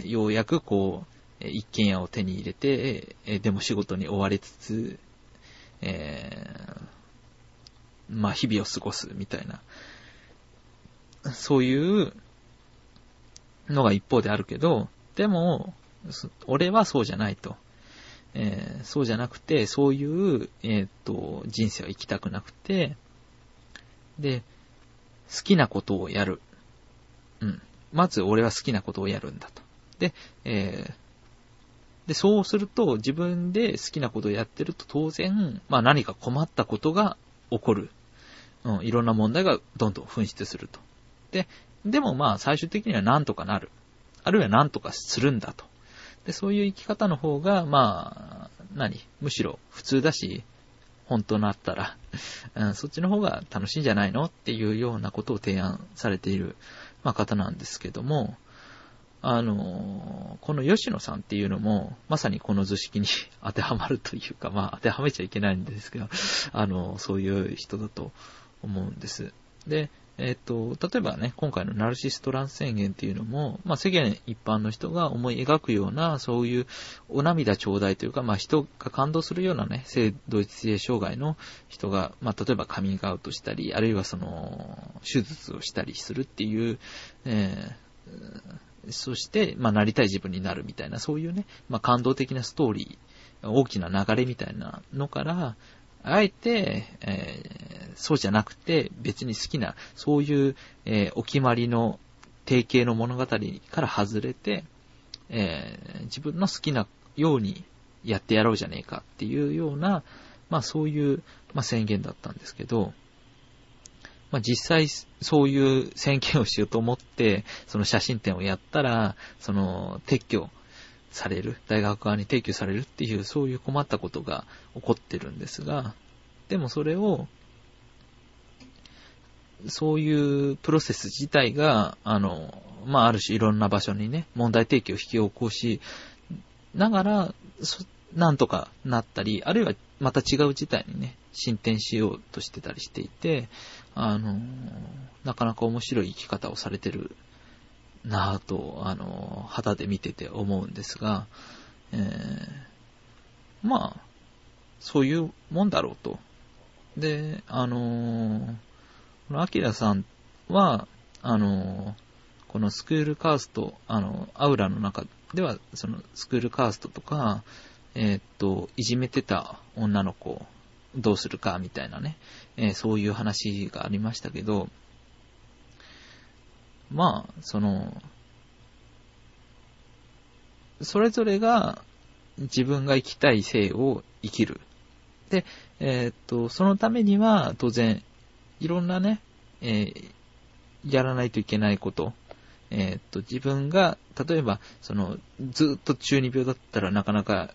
ようやくこう、一軒家を手に入れて、でも仕事に追われつつ、えー、まあ日々を過ごすみたいな、そういうのが一方であるけど、でも、俺はそうじゃないと。えー、そうじゃなくて、そういう、えっ、と、人生は生きたくなくて、で、好きなことをやる。うん。まず俺は好きなことをやるんだと。で、えー、で、そうすると、自分で好きなことをやってると当然、まあ何か困ったことが起こる。うん、いろんな問題がどんどん噴出すると。で、でもまあ最終的には何とかなる。あるいは何とかするんだと。で、そういう生き方の方が、まあ、何？むしろ普通だし、本当なったら、うん、そっちの方が楽しいんじゃないの？っていうようなことを提案されている、まあ、方なんですけども、あの、この吉野さんっていうのも、まさにこの図式に 当てはまるというか、まあ当てはめちゃいけないんですけど、あの、そういう人だと思うんです。で、えっ、と、例えばね、今回のナルシストラン宣言っていうのも、まあ、世間一般の人が思い描くような、そういうお涙頂戴というか、まあ、人が感動するようなね、性同一性障害の人が、まあ、例えばカミングアウトしたり、あるいはその、手術をしたりするっていう、えー、そして、まあ、なりたい自分になるみたいな、そういうね、まあ、感動的なストーリー、大きな流れみたいなのから、あえて、えー、そうじゃなくて、別に好きな、そういう、えー、お決まりの定型の物語から外れて、えー、自分の好きなようにやってやろうじゃねえかっていうような、まあそういう、まあ、宣言だったんですけど、まあ実際そういう宣言をしようと思って、その写真展をやったら、その撤去される、大学側に提供されるっていう、そういう困ったことが起こってるんですが、でもそれを、そういうプロセス自体が、あの、まあ、ある種いろんな場所にね、問題提起を引き起こしながら、なんとかなったり、あるいはまた違う事態にね、進展しようとしてたりしていて、あの、なかなか面白い生き方をされてるなぁと、あの、肌で見てて思うんですが、えー、まあ、そういうもんだろうと。で、あのこのアキラさんは、あのこのスクールカースト、あの、アウラの中では、そのスクールカーストとか、えー、っと、いじめてた女の子、どうするか、みたいなね、えー、そういう話がありましたけど、まあ、その、それぞれが自分が生きたい性を生きる。で、えー、っと、そのためには当然、いろんなね、えー、やらないといけないこと、えー、っと、自分が、例えば、その、ずっと中二病だったらなかなか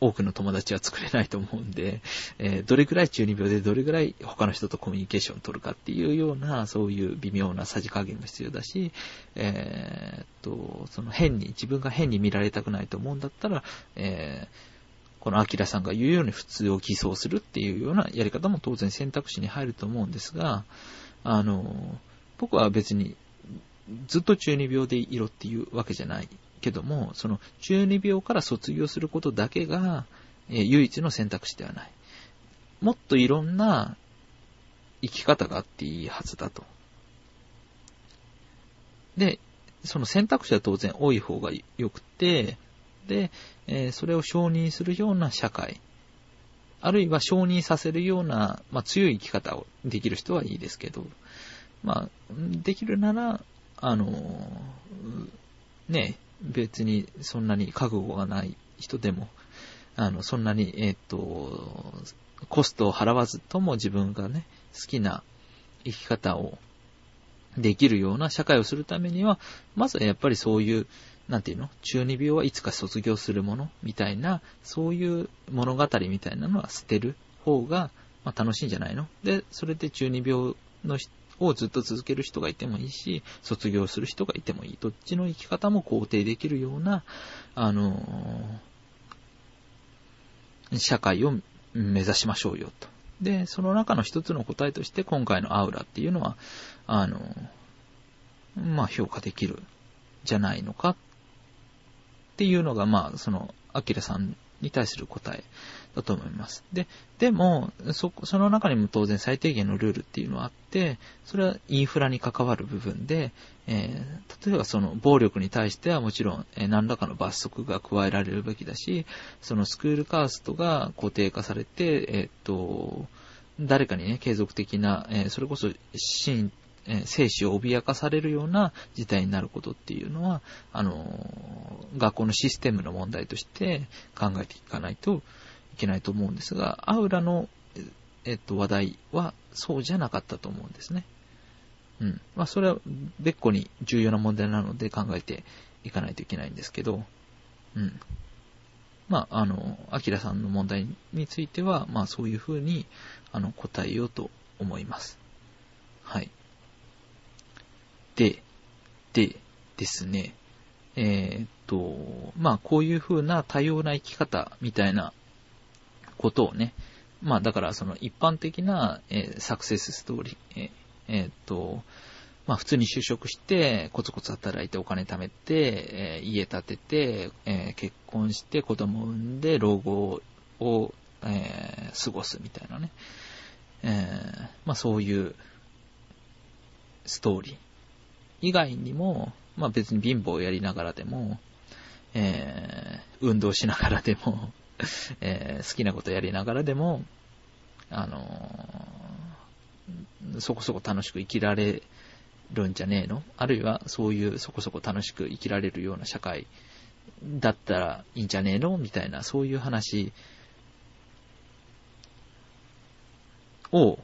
多くの友達は作れないと思うんで、えー、どれくらい中二病でどれくらい他の人とコミュニケーションを取るかっていうような、そういう微妙なさじ加減も必要だし、えー、っと、その変に、自分が変に見られたくないと思うんだったら、えー、このアキラさんが言うように普通を偽装するっていうようなやり方も当然選択肢に入ると思うんですが、あの、僕は別にずっと中二病でいろっていうわけじゃない。けども、その中二病から卒業することだけが、え、唯一の選択肢ではない。もっといろんな生き方があっていいはずだと。で、その選択肢は当然多い方が良くて、で、え、それを承認するような社会、あるいは承認させるような、まあ、強い生き方をできる人はいいですけど、まあ、できるなら、あの、ね、別にそんなに覚悟がない人でも、あの、そんなに、えっ、と、コストを払わずとも自分がね、好きな生き方をできるような社会をするためには、まずはやっぱりそういう、なんていうの中二病はいつか卒業するものみたいな、そういう物語みたいなのは捨てる方が、まあ、楽しいんじゃないの？で、それで中二病のをずっと続ける人がいてもいいし、卒業する人がいてもいい。どっちの生き方も肯定できるような、あのー、社会を目指しましょうよと。で、その中の一つの答えとして今回のアウラっていうのは、あのー、まあ評価できるじゃないのかっていうのが、まあ、その、アキラさんに対する答えだと思います。で、でも、そ、その中にも当然最低限のルールっていうのはあって、それはインフラに関わる部分で、えー、例えばその暴力に対してはもちろん、えー、何らかの罰則が加えられるべきだし、そのスクールカーストが固定化されて、えー、っと、誰かにね、継続的な、え、それこそ真え生死を脅かされるような事態になることっていうのは、あの、学校のシステムの問題として考えていかないといけないと思うんですが、アウラの、えっと、話題はそうじゃなかったと思うんですね。うん。まあ、それは別個に重要な問題なので考えていかないといけないんですけど、うん。まあ、あの、アキラさんの問題については、まあ、そういうふうに、あの、答えようと思います。はい。で、で、ですね、えー、っと、まあ、こういう風な多様な生き方みたいなことをね、まあ、だからその一般的な、えー、サクセスストーリー、えー、えー、っと、まあ普通に就職して、コツコツ働いてお金貯めて、えー、家建てて、えー、結婚して子供を産んで老後を、えー、過ごすみたいなね。えー、まあそういうストーリー。以外にも、まあ別に貧乏をやりながらでも、えー、運動しながらでも、えー、好きなことやりながらでも、あのー、そこそこ楽しく生きられるんじゃねえの？あるいはそういうそこそこ楽しく生きられるような社会だったらいいんじゃねえの？みたいな、そういう話を、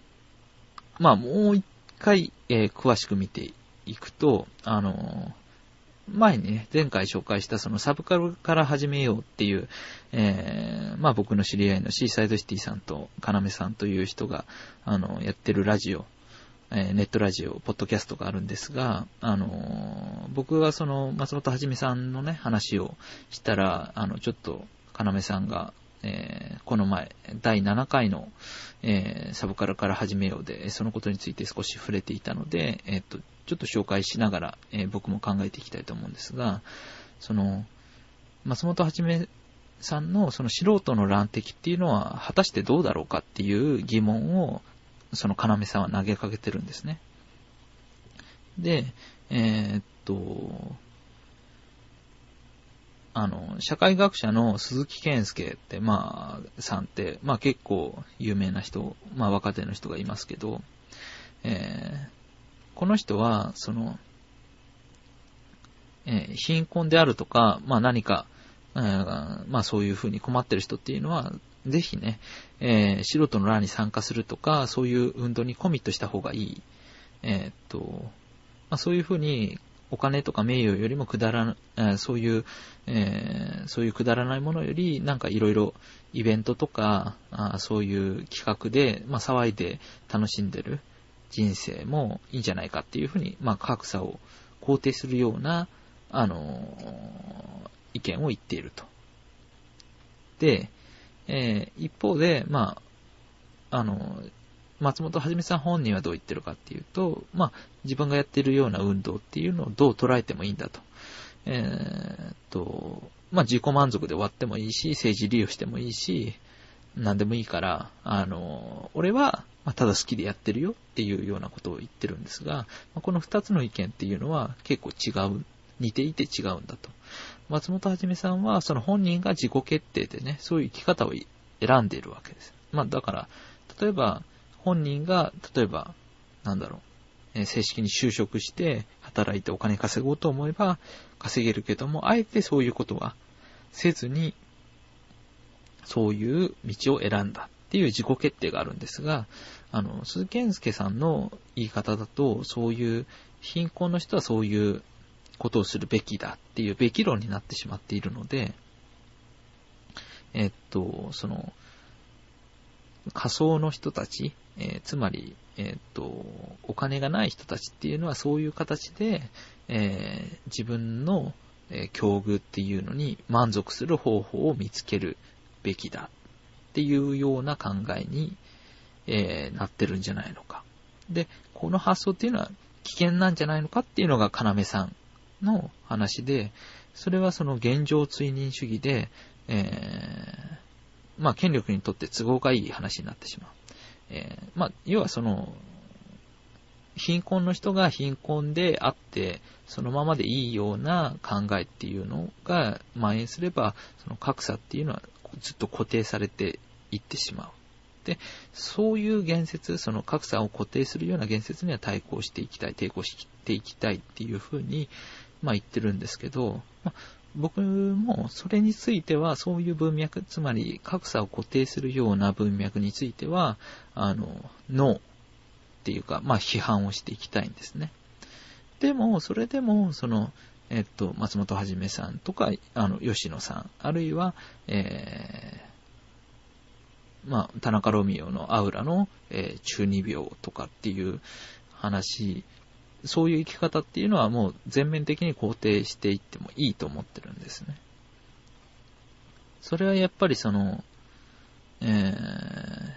まあもう一回、えー、詳しく見ていくと、あのー、前にね、前回紹介したそのサブカルから始めようっていう、えー、まあ僕の知り合いのシーサイドシティさんとカナメさんという人が、あの、やってるラジオ、えー、ネットラジオ、ポッドキャストがあるんですが、あのー、僕はその松本はじめさんのね、話をしたら、あの、ちょっと、カナメさんが、えー、この前、第7回の、えー、サブカルから始めようで、そのことについて少し触れていたので、えっと、ちょっと紹介しながら、え、僕も考えていきたいと思うんですが、その、松本はじめさんのその素人の乱敵っていうのは果たしてどうだろうかっていう疑問を、その要さんは投げかけてるんですね。で、え、っと、あの、社会学者の鈴木健介って、まあ、さんって、まあ結構有名な人、まあ若手の人がいますけど、えー、この人は、その、えー、貧困であるとか、まあ何か、えー、まあそういうふうに困ってる人っていうのは、ぜひね、えー、素人の欄に参加するとか、そういう運動にコミットした方がいい。えー、っと、まあそういうふうに、お金とか名誉よりもくだらな、そういう、えー、そういうくだらないものより、なんかいろいろイベントとか、あそういう企画で、まあ騒いで楽しんでる。人生もいいんじゃないかっていうふうに、まあ、格差を肯定するような、あの、意見を言っていると。で、えー、一方で、まあ、あの、松本はじめさん本人はどう言ってるかっていうと、まあ、自分がやってるような運動っていうのをどう捉えてもいいんだと。えー、っと、まあ、自己満足で終わってもいいし、政治利用してもいいし、何でもいいから、あの、俺は、ま、ただ好きでやってるよっていうようなことを言ってるんですが、ま、この二つの意見っていうのは結構違う、似ていて違うんだと。松本はじめさんは、その本人が自己決定でね、そういう生き方を選んでいるわけです。まあだから、例えば、本人が、例えば、なんだろう、え正式に就職して働いてお金稼ごうと思えば稼げるけども、あえてそういうことはせずに、そういう道を選んだっていう自己決定があるんですが、あの、鈴木健介さんの言い方だと、そういう貧困の人はそういうことをするべきだっていうべき論になってしまっているので、えっと、その、仮想の人たち、えー、つまり、えっと、お金がない人たちっていうのはそういう形で、えー、自分の、え、境遇っていうのに満足する方法を見つけるべきだっていうような考えに、え、なってるんじゃないのか。で、この発想っていうのは危険なんじゃないのかっていうのが要さんの話で、それはその現状追認主義で、えー、まあ権力にとって都合がいい話になってしまう。えー、まあ、要はその、貧困の人が貧困であって、そのままでいいような考えっていうのが蔓延すれば、その格差っていうのはずっと固定されていってしまう。で、そういう言説、その格差を固定するような言説には対抗していきたい、抵抗していきたいっていうふうに、まあ言ってるんですけど、まあ、僕もそれについては、そういう文脈、つまり格差を固定するような文脈については、あの、ノーっていうか、まあ批判をしていきたいんですね。でも、それでも、その、えっと、松本はじめさんとか、あの、吉野さん、あるいは、えー、まあ、田中ロミオのアウラの、えー、中二病とかっていう話そういう生き方っていうのはもう全面的に肯定していってもいいと思ってるんですね。それはやっぱりその、えー、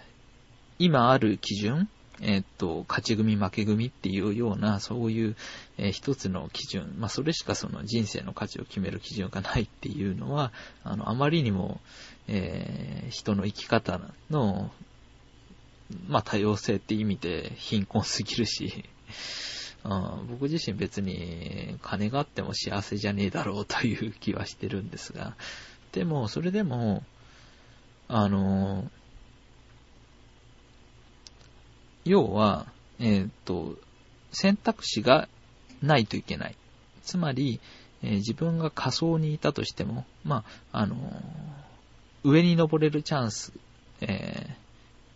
今ある基準、えっ、と、勝ち組負け組っていうような、そういう、えー、一つの基準、まあ、それしかその人生の価値を決める基準がないっていうのは、あの、あまりにも、えー、人の生き方の、まあ、多様性って意味で貧困すぎるし、うん、僕自身別に金があっても幸せじゃねえだろうという気はしてるんですが、でも、それでも、あの、要は、えっ、と、選択肢がないといけない。つまり、えー、自分が仮想にいたとしても、まあ、あの上に登れるチャンス、えー、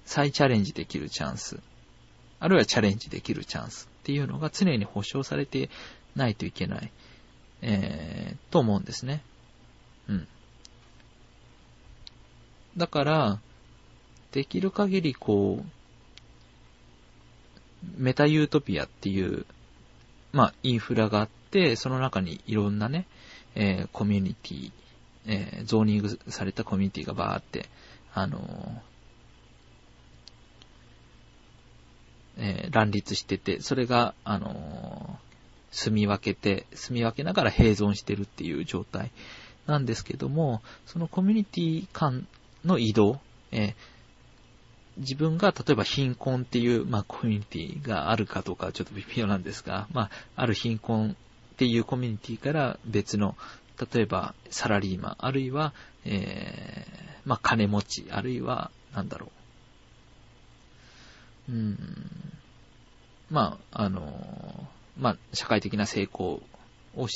再チャレンジできるチャンス、あるいはチャレンジできるチャンス。っていうのが常に保証されてないといけない、えー、と思うんですね。うん。だから、できる限りこう、メタユートピアっていう、まあ、インフラがあって、その中にいろんなね、えー、コミュニティ、えー、ゾーニングされたコミュニティがバーって、あのー、えー、乱立してて、それが、あの住み分けて、住み分けながら併存してるっていう状態なんですけども、そのコミュニティ間の移動、え自分が例えば貧困っていう、まあ、コミュニティがあるかどうかちょっと微妙なんですが、まあ、ある貧困っていうコミュニティから別の、例えばサラリーマン、あるいは、えー、まあ、金持ち、あるいは、なんだろう。うん、まあ、あの、まあ、社会的な成功を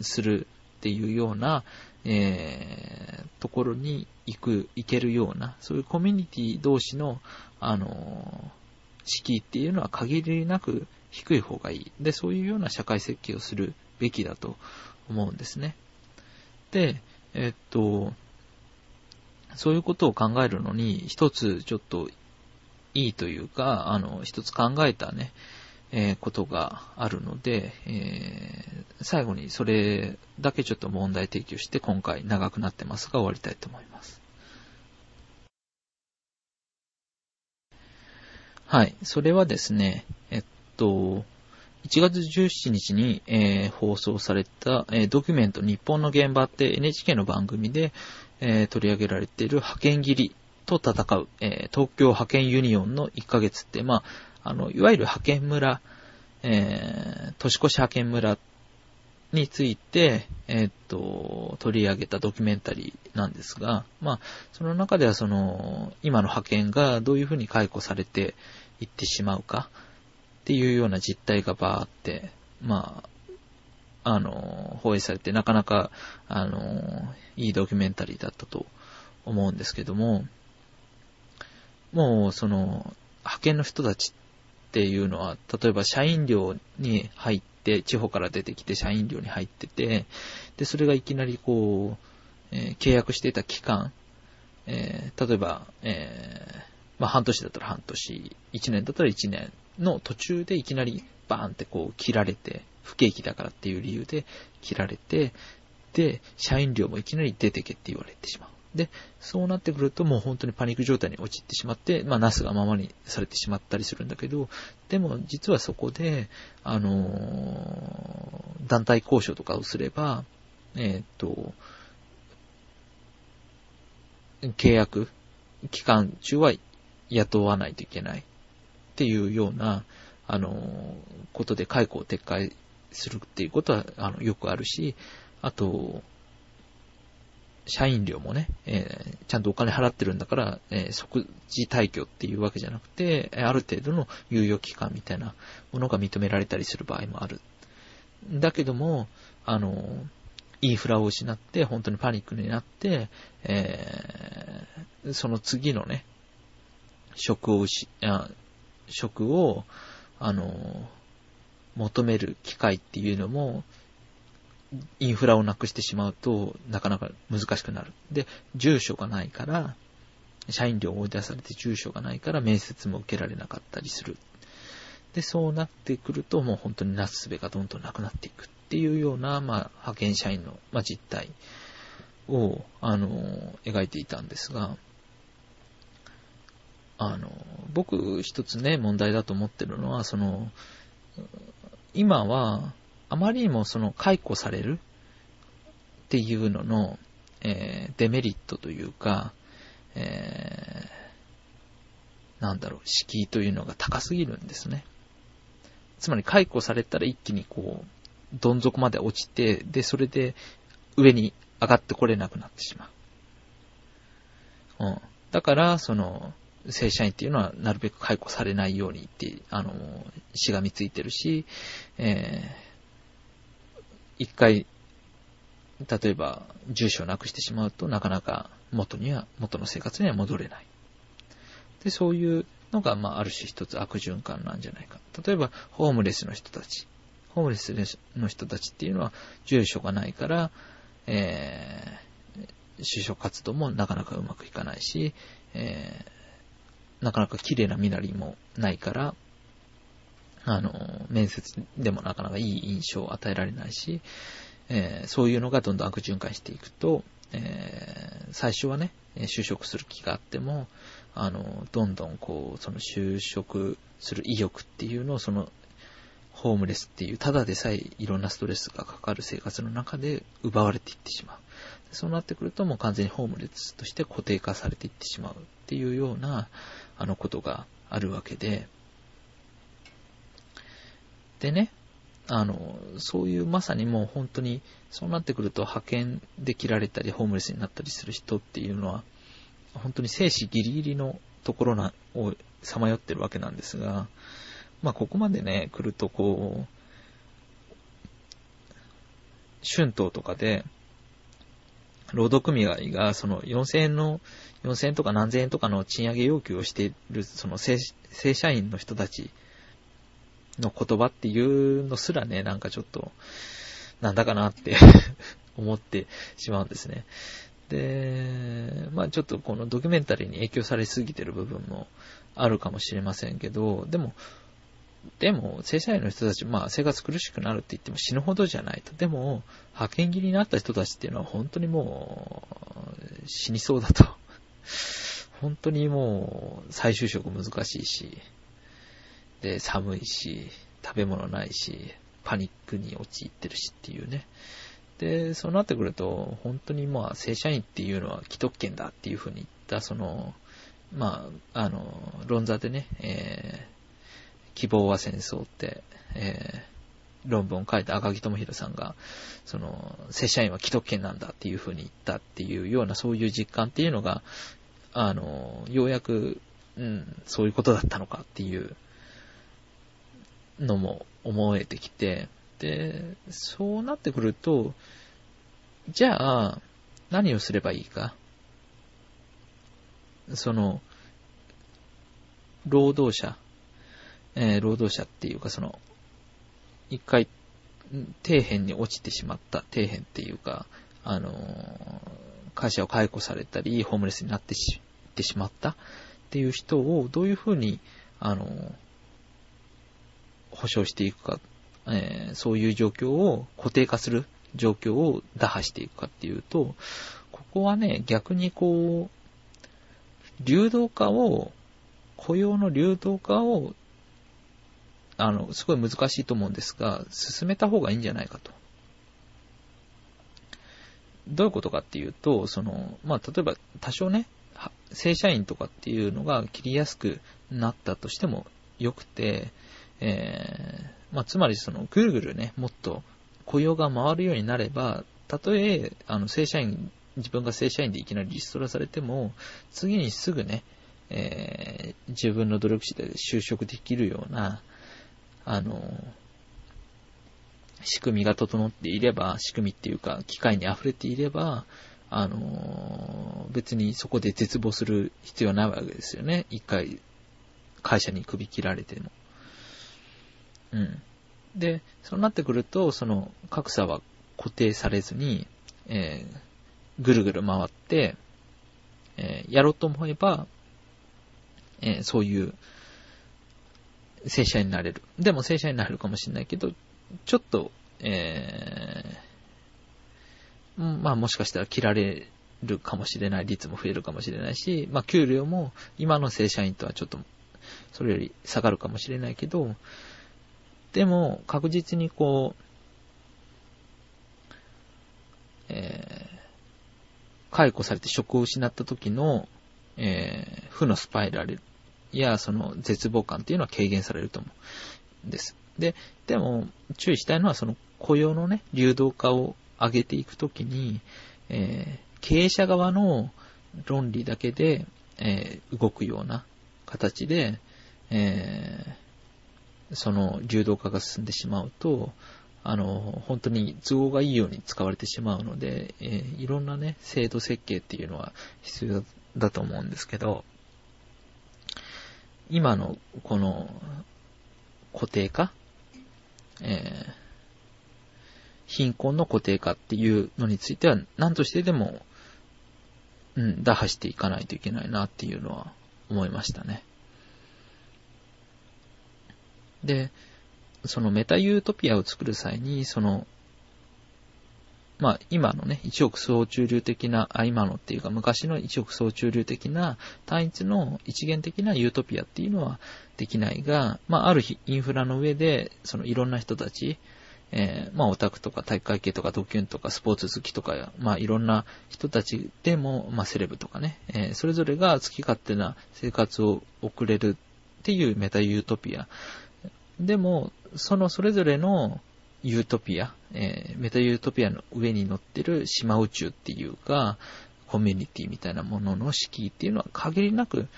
するっていうような、えー、ところに行く、行けるような、そういうコミュニティ同士の、あの、敷居っていうのは限りなく低い方がいい。で、そういうような社会設計をするべきだと思うんですね。で、えっと、そういうことを考えるのに、一つちょっといいというか、あの、一つ考えたね、えー、ことがあるので、えー、最後にそれだけちょっと問題提起をして今回長くなってますが終わりたいと思います。はい。それはですね、えっと、1月17日に、えー、放送された、えー、ドキュメント日本の現場って NHK の番組で、えー、取り上げられている派遣切りと戦う、え東京派遣ユニオンの1ヶ月って、まあ、あの、いわゆる派遣村、えー、年越し派遣村について、えー、っと、取り上げたドキュメンタリーなんですが、まあ、その中ではその、今の派遣がどういうふうに解雇されていってしまうかっていうような実態がバーって、まあ、あの、放映されてなかなか、あの、いいドキュメンタリーだったと思うんですけども、もう、その、派遣の人たちっていうのは、例えば社員寮に入って、地方から出てきて社員寮に入ってて、で、それがいきなりこう、えー、契約していた期間、えー、例えば、えー、まあ、半年だったら半年、1年だったら1年の途中でいきなりバーンってこう切られて、不景気だからっていう理由で切られて、で、社員寮もいきなり出てけって言われてしまう。で、そうなってくるともう本当にパニック状態に陥ってしまって、まあ、ナスがままにされてしまったりするんだけど、でも実はそこで、あのー、団体交渉とかをすれば、えー、っと、契約期間中は雇わないといけないっていうような、あのー、ことで解雇を撤回するっていうことは、あの、よくあるし、あと、社員料もね、えー、ちゃんとお金払ってるんだから、えー、即時退去っていうわけじゃなくて、ある程度の猶予期間みたいなものが認められたりする場合もある。だけども、あの、インフラを失って、本当にパニックになって、えー、その次のね、職を失、職を、あの、求める機会っていうのも、インフラをなくしてしまうと、なかなか難しくなる。で、住所がないから、社員寮を追い出されて住所がないから面接も受けられなかったりする。で、そうなってくると、もう本当になすすべがどんどんなくなっていくっていうような、まあ、派遣社員の、まあ、実態を、あの、描いていたんですが、あの、僕一つね、問題だと思ってるのは、その、今は、あまりにもその解雇されるっていうのの、えー、デメリットというか、えー、なんだろう、敷居というのが高すぎるんですね。つまり解雇されたら一気にこう、どん底まで落ちて、で、それで上に上がってこれなくなってしまう。うん。だから、その、正社員っていうのはなるべく解雇されないようにって、あの、しがみついてるし、えー、一回、例えば、住所をなくしてしまうとなかなか元には、元の生活には戻れない。で、そういうのが、まあ、ある種一つ悪循環なんじゃないか。例えば、ホームレスの人たち。ホームレスの人たちっていうのは、住所がないから、えー、就職活動もなかなかうまくいかないし、えー、なかなか綺麗な身なりもないから、あの、面接でもなかなかいい印象を与えられないし、えー、そういうのがどんどん悪循環していくと、えー、最初はね、就職する気があっても、あの、どんどんこう、その就職する意欲っていうのを、その、ホームレスっていう、ただでさえいろんなストレスがかかる生活の中で奪われていってしまう。そうなってくるともう完全にホームレスとして固定化されていってしまうっていうような、あのことがあるわけで、でね、あの、そういうまさにもう本当に、そうなってくると派遣で切られたり、ホームレスになったりする人っていうのは、本当に生死ギリギリのところな、をさまよってるわけなんですが、まあ、ここまでね、来るとこう、春闘とかで、労働組合がその4000円の、4000円とか何千円とかの賃上げ要求をしている、その正正社員の人たちの言葉っていうのすらね、なんかちょっと、なんだかなって 思ってしまうんですね。で、まあちょっとこのドキュメンタリーに影響されすぎてる部分もあるかもしれませんけど、でも、でも、正社員の人たち、まあ生活苦しくなるって言っても死ぬほどじゃないと。でも、派遣切りになった人たちっていうのは本当にもう、死にそうだと。本当にもう、再就職難しいし、で、寒いし、食べ物ないし、パニックに陥ってるしっていうね。で、そうなってくると、本当にまあ、正社員っていうのは既得権だっていうふうに言った、その、まあ、あの、論座でね、えー、希望は戦争って、えー、論文を書いた赤木智弘さんが、その、正社員は既得権なんだっていうふうに言ったっていうような、そういう実感っていうのが、あの、ようやく、うん、そういうことだったのかっていうのも思えてきて、で、そうなってくると、じゃあ、何をすればいいか？その、労働者、えー、労働者っていうか、その、一回、底辺に落ちてしまった、底辺っていうか、あの会社を解雇されたり、ホームレスになってしってしまったっていう人をどういうふうに、あの保証していくか、えー、そういう状況を固定化する状況を打破していくかっていうと、ここはね、逆にこう、流動化を、雇用の流動化を、あの、すごい難しいと思うんですが、進めた方がいいんじゃないかと。どういうことかっていうと、その、まあ、例えば多少ね、正社員とかっていうのが切りやすくなったとしてもよくて、えー、まあ、つまりその、ぐるぐるね、もっと雇用が回るようになれば、たとえ、あの、正社員、自分が正社員でいきなりリストラされても、次にすぐね、えー、自分の努力次第で就職できるような、あの、仕組みが整っていれば、仕組みっていうか、機械に溢れていれば、あの、別にそこで絶望する必要はないわけですよね。一回、会社に首切られても。うん。で、そうなってくると、その格差は固定されずに、えー、ぐるぐる回って、えー、やろうと思えば、えー、そういう正社員になれる。でも正社員になれるかもしれないけど、ちょっと、えー、まあもしかしたら切られるかもしれない率も増えるかもしれないし、まあ給料も今の正社員とはちょっとそれより下がるかもしれないけど、でも確実にこう、えー、解雇されて職を失った時の、えー、負のスパイラルやその絶望感っていうのは軽減されると思うんです。で、でも注意したいのはその雇用のね、流動化を上げていくときに、えー、経営者側の論理だけで、えー、動くような形で、えー、その流動化が進んでしまうと、あの、本当に都合がいいように使われてしまうので、えー、いろんなね、制度設計っていうのは必要だと思うんですけど、今のこの固定化、えー、貧困の固定化っていうのについては何としてでも、うん、打破していかないといけないなっていうのは思いましたね。で、そのメタユートピアを作る際に、その、まあ、今のね、一億総中流的な、あ、今のっていうか昔の一億総中流的な単一の一元的なユートピアっていうのはできないが、まあ、ある日インフラの上で、そのいろんな人たち、えー、まあ、オタクとか体育会系とかドキュンとかスポーツ好きとか、まあ、いろんな人たちでも、まあ、セレブとかね、えー、それぞれが好き勝手な生活を送れるっていうメタユートピア。でも、そのそれぞれのユートピア、えー、メタユートピアの上に乗ってる島宇宙っていうか、コミュニティみたいなものの敷居っていうのは限りなく、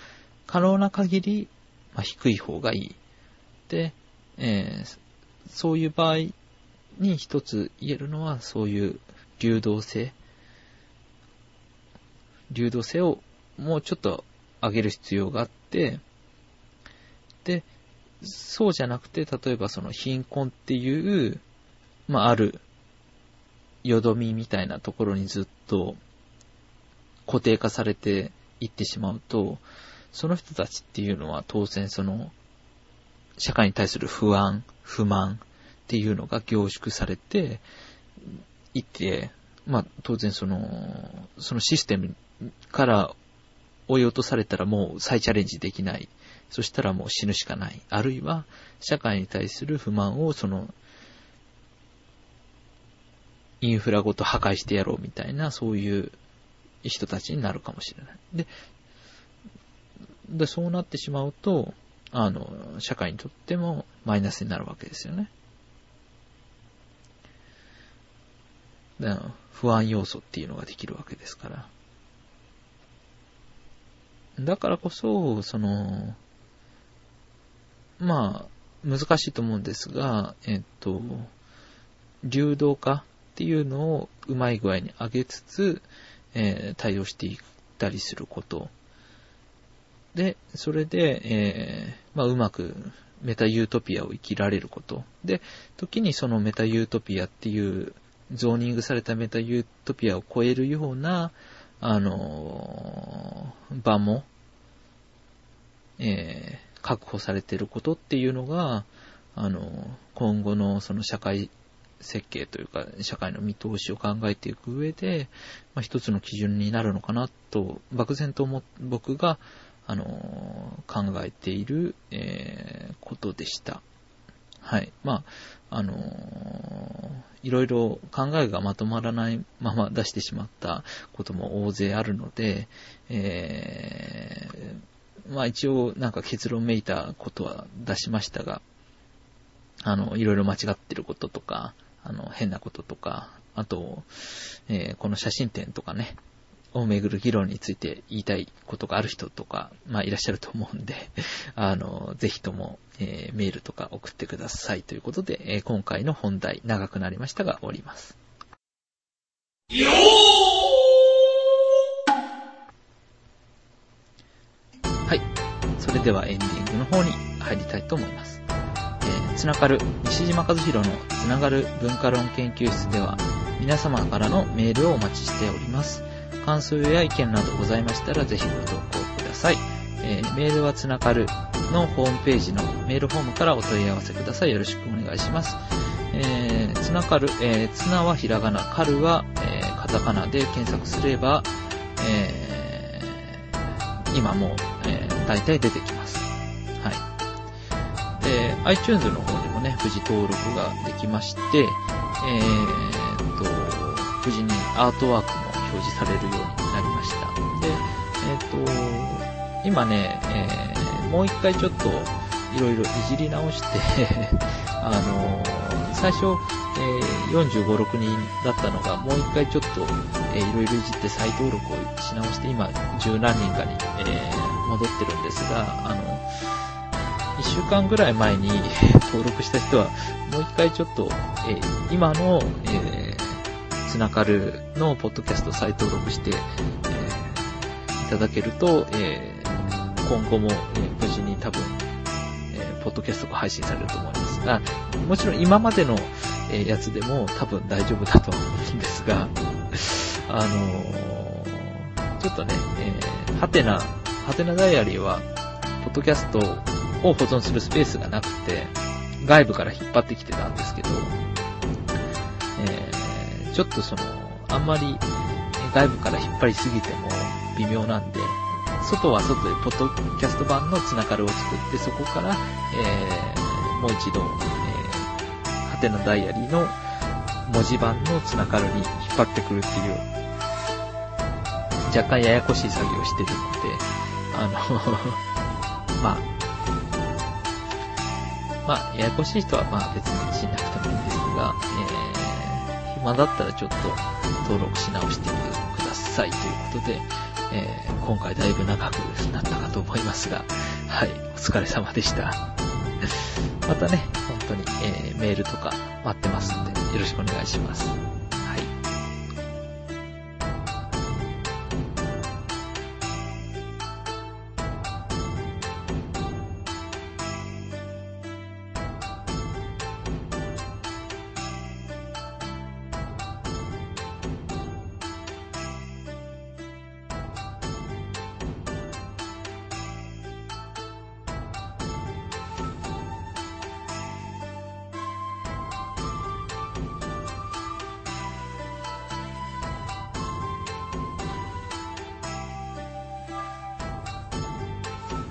可能な限り、まあ、低い方がいい。で、えー、そういう場合に一つ言えるのは、そういう流動性。流動性をもうちょっと上げる必要があって、で、そうじゃなくて、例えばその貧困っていう、まあ、ある、よどみみたいなところにずっと固定化されていってしまうと、その人たちっていうのは当然その、社会に対する不安、不満っていうのが凝縮されていて、まあ当然その、そのシステムから追い落とされたらもう再チャレンジできない。そしたらもう死ぬしかない。あるいは、社会に対する不満を、その、インフラごと破壊してやろうみたいな、そういう人たちになるかもしれない。で、でそうなってしまうと、あの、社会にとってもマイナスになるわけですよね。不安要素っていうのができるわけですから。だからこそ、その、まあ、難しいと思うんですが、えっと、流動化っていうのをうまい具合に上げつつ、えー、対応していったりすること。で、それで、えー、まあ、うまくメタユートピアを生きられること。で、時にそのメタユートピアっていうゾーニングされたメタユートピアを超えるような、あのー、場も、え、確保されていることっていうのが、あの、今後のその社会設計というか、社会の見通しを考えていく上で、まあ、一つの基準になるのかなと、漠然と思、僕が、あの、考えている、えー、ことでした。はい。まあ、あのいろいろ考えがまとまらないまま出してしまったことも大勢あるので、えー、まあ一応なんか結論めいたことは出しましたが、あの、いろいろ間違ってることとか、あの、変なこととか、あと、えー、この写真展とかね、をめぐる議論について言いたいことがある人とか、まあいらっしゃると思うんで、あの、ぜひとも、えー、メールとか送ってくださいということで、えー、今回の本題長くなりましたが終わります。それではエンディングの方に入りたいと思います。えー、つながる西島和弘のつながる文化論研究室では皆様からのメールをお待ちしております。感想や意見などございましたらぜひご投稿ください。えー、メールはつながるのホームページのメールフォームからお問い合わせください。よろしくお願いします。えー、つなかる、えー、つなはひらがな、かるは、えー、カタカナで検索すれば、えー、今もう、えー、大体出てきます。はい。で、iTunes の方でもね、無事登録ができまして、えー、と、無事にアートワークも表示されるようになりました。で、えっ、と、今ね、えー、もう一回ちょっといろいろいじり直して あのー、最初、えー、45、6人だったのが、もう一回ちょっと、えー、いろいろいじって再登録をし直して、今、十何人かに、えー、戻ってるんですが、あの、一週間ぐらい前に 登録した人は、もう一回ちょっと、えー、今の、えー、つながるのポッドキャスト再登録して、えー、いただけると、えー、今後も、えー、無事に多分、えー、ポッドキャストが配信されると思いますが、もちろん今までの、えー、やつでも多分大丈夫だと思うんですが、あのー、ちょっとね、えー、はてな、はてなダイアリーは、ポッドキャストを保存するスペースがなくて、外部から引っ張ってきてたんですけど、えー、ちょっとその、あんまり外部から引っ張りすぎても微妙なんで、外は外でポッドキャスト版のつながるを作って、そこから、えー、もう一度、え、ハテナダイアリーの文字盤のつながるに引っ張ってくるっていう、若干ややこしい作業をしてるので、あの まあ、まあ、ややこしい人はまあ別にしなくてもいいんですが、えー、暇だったらちょっと登録し直してみてくださいということで、えー、今回だいぶ長くなったかと思いますが、はい、お疲れ様でした。またね、本当に、えー、メールとか待ってますんで、よろしくお願いします。